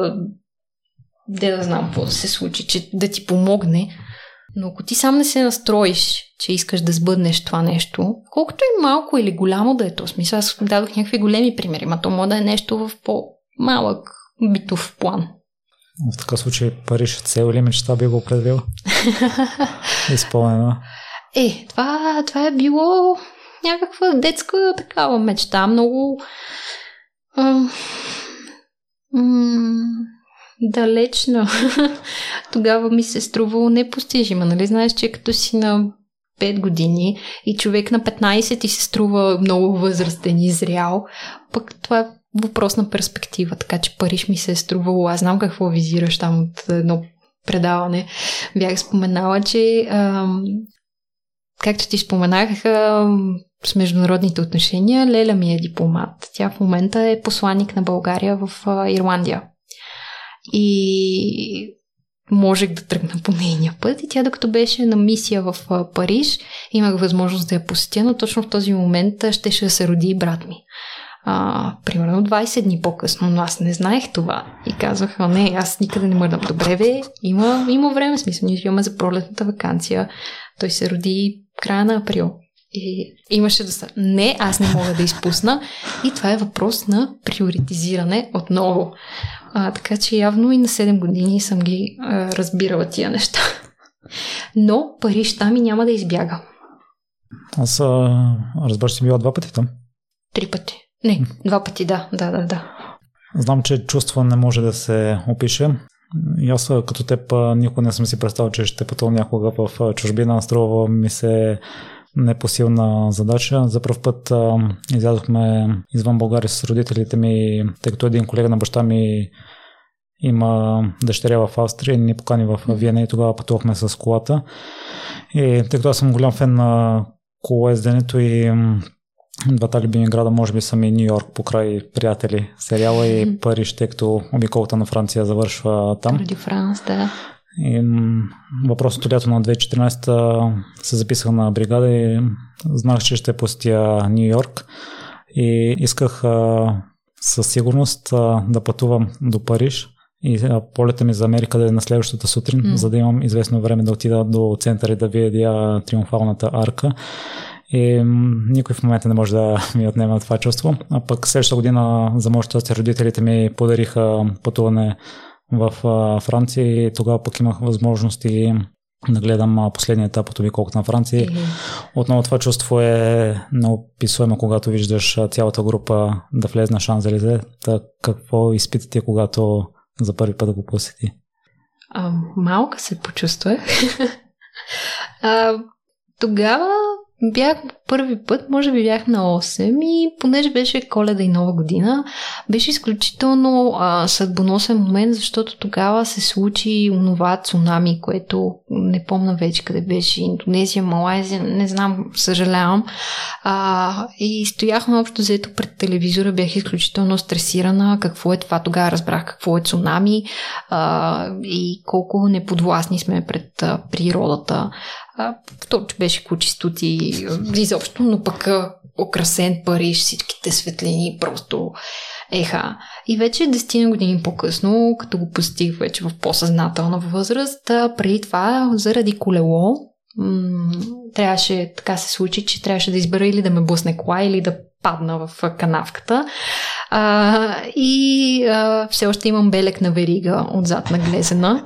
да, да знам какво да се случи, че да ти помогне. Но ако ти сам не се настроиш, че искаш да сбъднеш това нещо, колкото и малко или голямо да е то, смисъл, аз дадох някакви големи примери, ма то може да е нещо в по-малък битов план. В такъв случай Париж цел или мечта би го определил? Изпълнена. Е, това, това е било някаква детска такава мечта, много далечна. Тогава ми се струвало непостижима. Нали знаеш, че като си на 5 години и човек на 15 ти се струва много възрастен и зрял, пък това е въпрос на перспектива, така че Париж ми се е струвало. Аз знам какво визираш там от едно предаване. Бях споменала, че както ти споменах, с международните отношения. Леля ми е дипломат. Тя в момента е посланник на България в Ирландия. И можех да тръгна по нейния път. И тя, докато беше на мисия в Париж, имах възможност да я посетя, но точно в този момент щеше да се роди брат ми. А, примерно 20 дни по-късно, но аз не знаех това. И казвах, а не, аз никъде не мърдам. Добре, бе, има, има време, смисъл, ние имаме за пролетната вакансия. Той се роди края на април. И имаше да са. Не, аз не мога да изпусна. И това е въпрос на приоритизиране отново. А, така че явно и на 7 години съм ги а, разбирала тия неща. Но Париж там и няма да избяга. Аз разбрах, че си била два пъти там. Три пъти. Не, два пъти, да, да, да, да. Знам, че чувство не може да се опише. И аз като теб никога не съм си представил, че ще пътувам някога в чужбина. Струва ми се непосилна задача. За първ път а, излязохме извън България с родителите ми, тъй като един колега на баща ми има дъщеря в Австрия ни покани в Виена и тогава пътувахме с колата. И тъй като аз съм голям фен на колоезденето и двата любими града може би са ми Нью Йорк покрай приятели сериала и Париж, тъй като обиколата на Франция завършва там. Ради Франс, да. И въпросното лято на 2014 се записах на бригада и знах, че ще посетя Нью Йорк и исках със сигурност да пътувам до Париж и полета ми за Америка да е на следващата сутрин, mm. за да имам известно време да отида до центъра и да видя триумфалната арка. И никой в момента не може да ми отнеме това чувство. А пък следващата година за моето родителите ми подариха пътуване в Франция и тогава пък имах възможности да гледам последния етап от обиколка на Франция. Mm-hmm. Отново това чувство е неописуемо, когато виждаш цялата група да влезе на Шанзелизе. Какво изпитате, когато за първи път да го посети? А, малка се почувствах. а, тогава Бях първи път, може би бях на 8 и понеже беше коледа и нова година, беше изключително а, съдбоносен момент, защото тогава се случи онова цунами, което не помна вече къде беше, Индонезия, Малайзия, не знам, съжалявам. А, и стояхме общо взето пред телевизора, бях изключително стресирана, какво е това, тогава разбрах какво е цунами а, и колко неподвластни сме пред а, природата. Второ, че беше кучистути изобщо, но пък украсен Париж, всичките светлини, просто еха. И вече 10 години по-късно, като го посетих вече в по-съзнателна възраст, преди това, заради колело, трябваше, така се случи, че трябваше да избера или да ме блъсне кола, или да падна в канавката. А, и а, все още имам белек на верига отзад на глезена.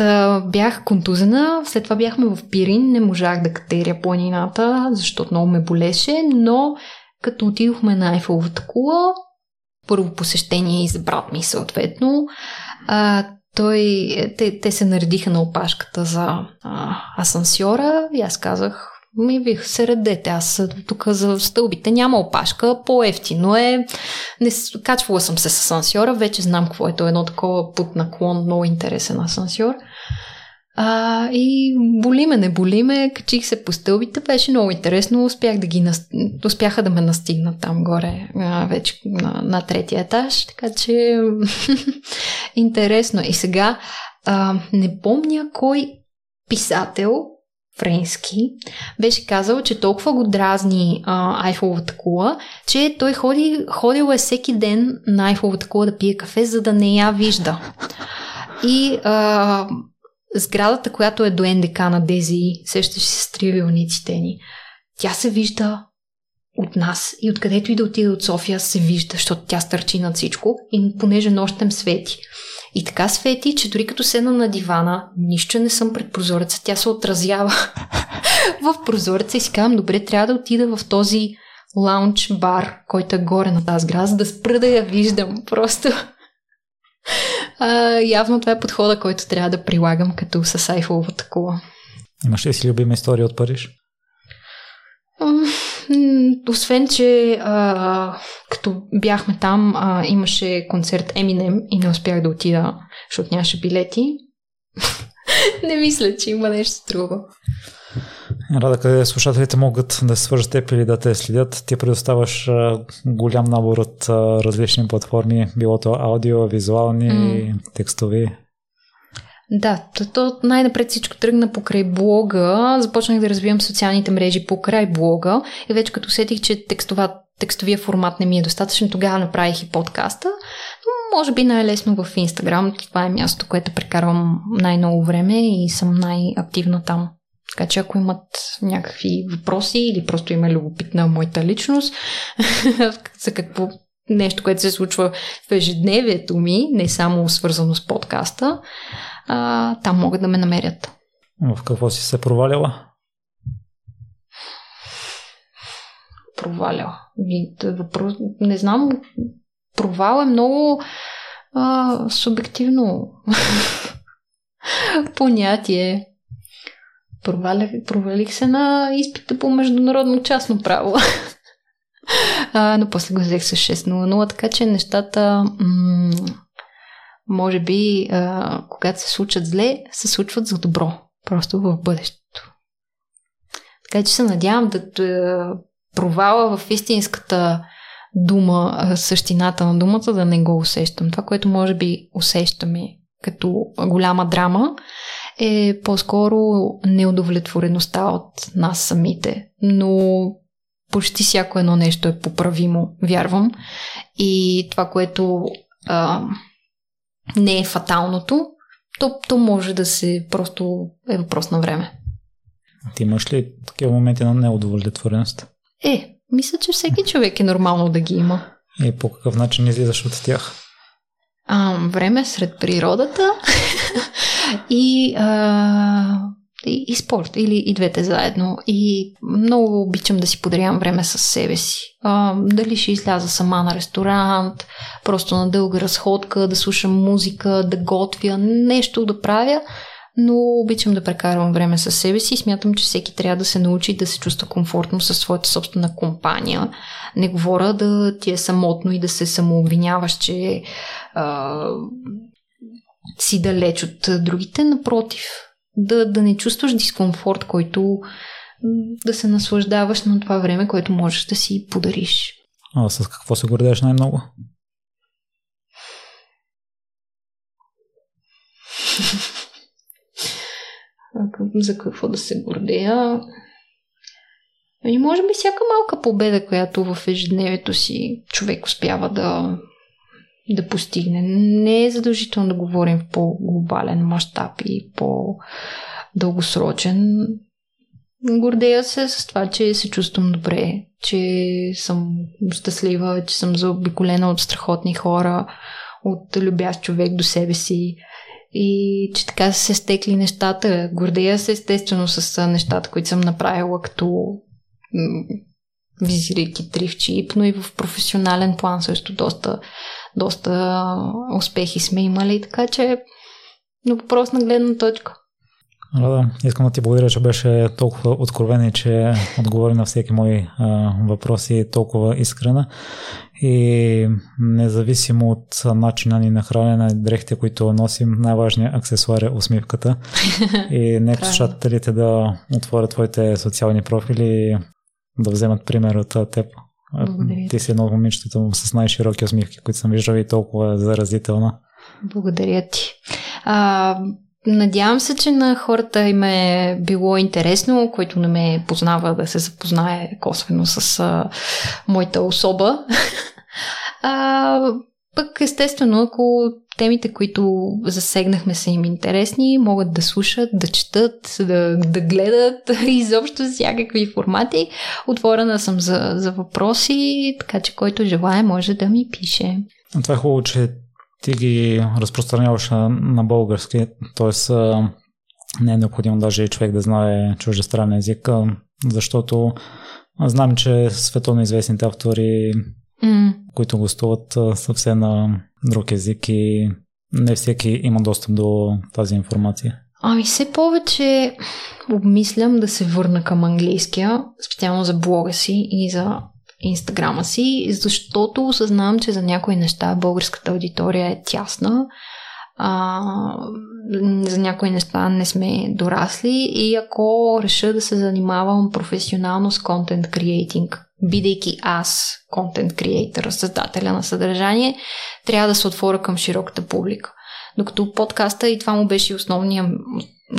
Та бях контузена, след това бяхме в Пирин, не можах да катеря планината, защото много ме болеше, но като отидохме на Айфеловата кула, първо посещение и за брат ми съответно, а, той, те, те се наредиха на опашката за а, асансьора и аз казах, ми вих се редете, аз тук за стълбите няма опашка, по-ефтино е. Не, качвала съм се с асансьора, вече знам какво е то едно такова път наклон, много интересен асансьор. А, и боли ме, не боли ме, качих се по стълбите, беше много интересно, успях да ги наст... успяха да ме настигнат там горе, а, вече на, на третия етаж, така че интересно. И сега а, не помня кой писател френски, беше казал, че толкова го дразни а, Айфеловата кула, че той ходи, ходил е всеки ден на Айфеловата кула да пие кафе, за да не я вижда. И а, сградата, която е до НДК на Дези, сещаш се с тривилниците ни, тя се вижда от нас и откъдето и да отида от София се вижда, защото тя стърчи над всичко и понеже нощем свети. И така свети, че дори като седна на дивана, нищо не съм пред прозореца, тя се отразява в прозореца и си казвам, добре, трябва да отида в този лаунч бар, който е горе на тази града, за да спра да я виждам. Просто а, явно това е подхода, който трябва да прилагам като с айфоловата кола. Имаш ли си любима история от Париж? Освен, че а, като бяхме там, а, имаше концерт Eminem и не успях да отида, защото нямаше билети. не мисля, че има нещо друго. Рада, къде слушателите могат да се свържат теб или да те следят. Ти предоставаш а, голям набор от различни платформи, било то аудио, визуални, mm. текстови. Да, то, то най-напред всичко тръгна покрай блога. Започнах да развивам социалните мрежи покрай блога и вече като сетих, че текстова, текстовия формат не ми е достатъчен, тогава направих и подкаста. Но може би най-лесно в Инстаграм. Това е място, което прекарвам най-много време и съм най-активна там. Така че ако имат някакви въпроси или просто има любопитна моята личност за какво нещо, което се случва в ежедневието ми, не само свързано с подкаста, а, там могат да ме намерят. В какво си се проваляла? Проваляла. Въпрос... Не знам. Провал е много а, субективно понятие. Провалях, провалих се на изпита по международно частно право. а, но после го взех с 6.00, така че нещата м- може би, а, когато се случат зле, се случват за добро. Просто в бъдещето. Така че се надявам да, провала в истинската дума, същината на думата, да не го усещам. Това, което може би усещаме като голяма драма, е по-скоро неудовлетвореността от нас самите. Но почти всяко едно нещо е поправимо, вярвам. И това, което а, не е фаталното, то, то може да се просто е въпрос на време. Ти имаш ли такива моменти на неудовлетвореност? Е, мисля, че всеки човек е нормално да ги има. И по какъв начин излизаш от тях? А, време сред природата и, а, и, и спорт, или и двете заедно. И много обичам да си подарявам време с себе си. А, дали ще изляза сама на ресторант, просто на дълга разходка, да слушам музика, да готвя, нещо да правя но обичам да прекарвам време с себе си и смятам, че всеки трябва да се научи да се чувства комфортно със своята собствена компания. Не говоря да ти е самотно и да се самообвиняваш, че си далеч от другите. Напротив, да, да не чувстваш дискомфорт, който да се наслаждаваш на това време, което можеш да си подариш. А с какво се гордееш най-много? за какво да се гордея. И може би всяка малка победа, която в ежедневието си човек успява да, да постигне. Не е задължително да говорим в по-глобален мащаб и по-дългосрочен. Гордея се с това, че се чувствам добре, че съм щастлива, че съм заобиколена от страхотни хора, от любящ човек до себе си и че така са се стекли нещата. Гордея се естествено с нещата, които съм направила, като визирайки тривчип, но и в професионален план също доста, доста успехи сме имали, така че на въпросна гледна точка. Да, да, искам да ти благодаря, че беше толкова откровен и че отговори на всеки мои а, въпроси толкова искрена. И независимо от начина ни на хранене, дрехите, които носим, най-важният аксесуар е усмивката. И нека слушателите да отворят твоите социални профили и да вземат пример от теб. Благодаря. Ти си едно от момичетата с най-широки усмивки, които съм виждал и толкова заразителна. Благодаря ти. А, Надявам се, че на хората им е било интересно, който не ме познава да се запознае косвено с а, моята особа. а, пък естествено, ако темите, които засегнахме са им интересни, могат да слушат, да четат, да, да гледат изобщо всякакви формати. Отворена съм за, за въпроси, така че който желая може да ми пише. Това е хубаво, че ти ги разпространяваш на български, т.е. не е необходимо даже и човек да знае чуждестранен език, защото знам, че световно известните автори, mm. които гостуват съвсем на друг език и не всеки има достъп до тази информация. Ами все повече обмислям да се върна към английския, специално за блога си и за инстаграма си, защото осъзнавам, че за някои неща българската аудитория е тясна, а, за някои неща не сме дорасли и ако реша да се занимавам професионално с контент креатинг, бидейки аз контент креатор, създателя на съдържание, трябва да се отворя към широката публика. Докато подкаста и това му беше основния,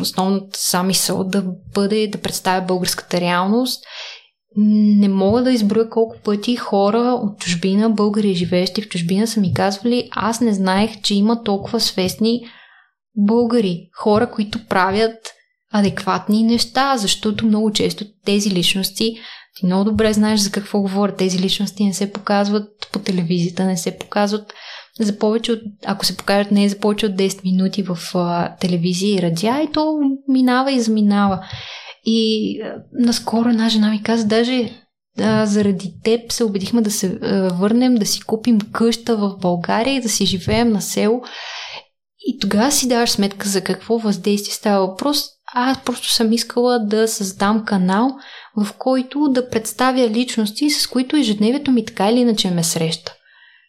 основната самисъл да бъде да представя българската реалност не мога да изброя колко пъти хора от чужбина, българи живеещи в чужбина са ми казвали, аз не знаех, че има толкова свестни българи, хора, които правят адекватни неща, защото много често тези личности, ти много добре знаеш за какво говоря, тези личности не се показват по телевизията, не се показват за повече от, ако се покажат не за повече от 10 минути в а, телевизия и радиа, и то минава и заминава. И а, наскоро една жена ми каза, даже а, заради теб се убедихме да се а, върнем, да си купим къща в България и да си живеем на село. И тогава си даваш сметка за какво въздействие става въпрос. Аз просто съм искала да създам канал, в който да представя личности, с които ежедневието ми така или иначе ме среща.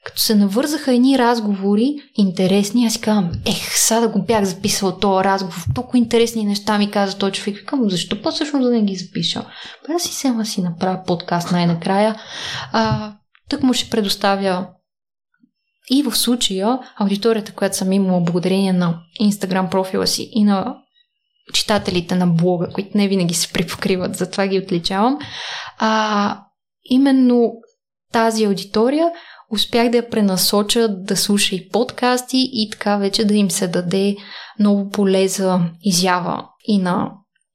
Като се навързаха едни разговори, интересни, аз си казвам, ех, сега да го бях записала този разговор, толкова интересни неща ми каза той човек. Викам, защо по всъщност да не ги запиша? Да си сема си направя подкаст най-накрая. А, тък му ще предоставя и в случая аудиторията, която съм имала благодарение на Инстаграм профила си и на читателите на блога, които не винаги се припокриват, затова ги отличавам. А, именно тази аудитория успях да я пренасоча да слуша и подкасти и така вече да им се даде много поле за изява и на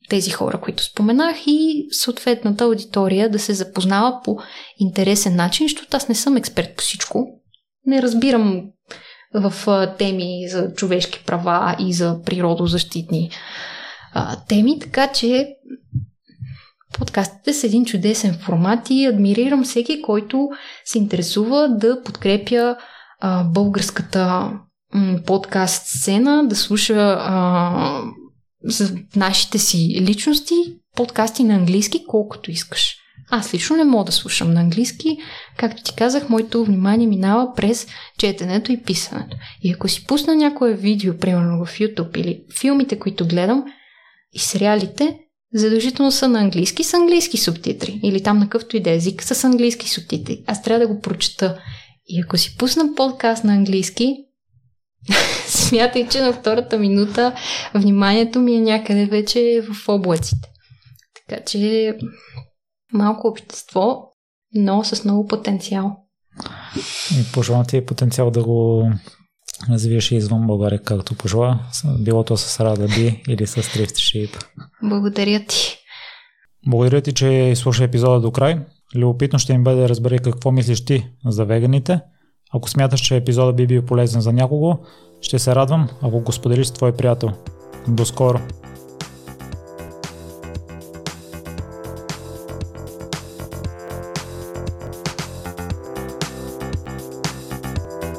тези хора, които споменах и съответната аудитория да се запознава по интересен начин, защото аз не съм експерт по всичко. Не разбирам в теми за човешки права и за природозащитни а, теми, така че подкастите са един чудесен формат и адмирирам всеки, който се интересува да подкрепя а, българската м, подкаст сцена, да слуша а, нашите си личности подкасти на английски, колкото искаш. Аз лично не мога да слушам на английски. Както ти казах, моето внимание минава през четенето и писането. И ако си пусна някое видео, примерно в YouTube или филмите, които гледам, и сериалите, задължително са на английски с английски субтитри. Или там на какъвто и да е език с английски субтитри. Аз трябва да го прочета. И ако си пусна подкаст на английски, смятай, че на втората минута вниманието ми е някъде вече в облаците. Така че малко общество, но с много потенциал. И пожелавам ти потенциал да го развиеш и извън България, както пожела. Било то с Рада Би или с Thrift Sheep. Благодаря ти. Благодаря ти, че изслуша епизода до край. Любопитно ще ми бъде да разбери какво мислиш ти за веганите. Ако смяташ, че епизода би бил полезен за някого, ще се радвам, ако го споделиш с твой приятел. До скоро!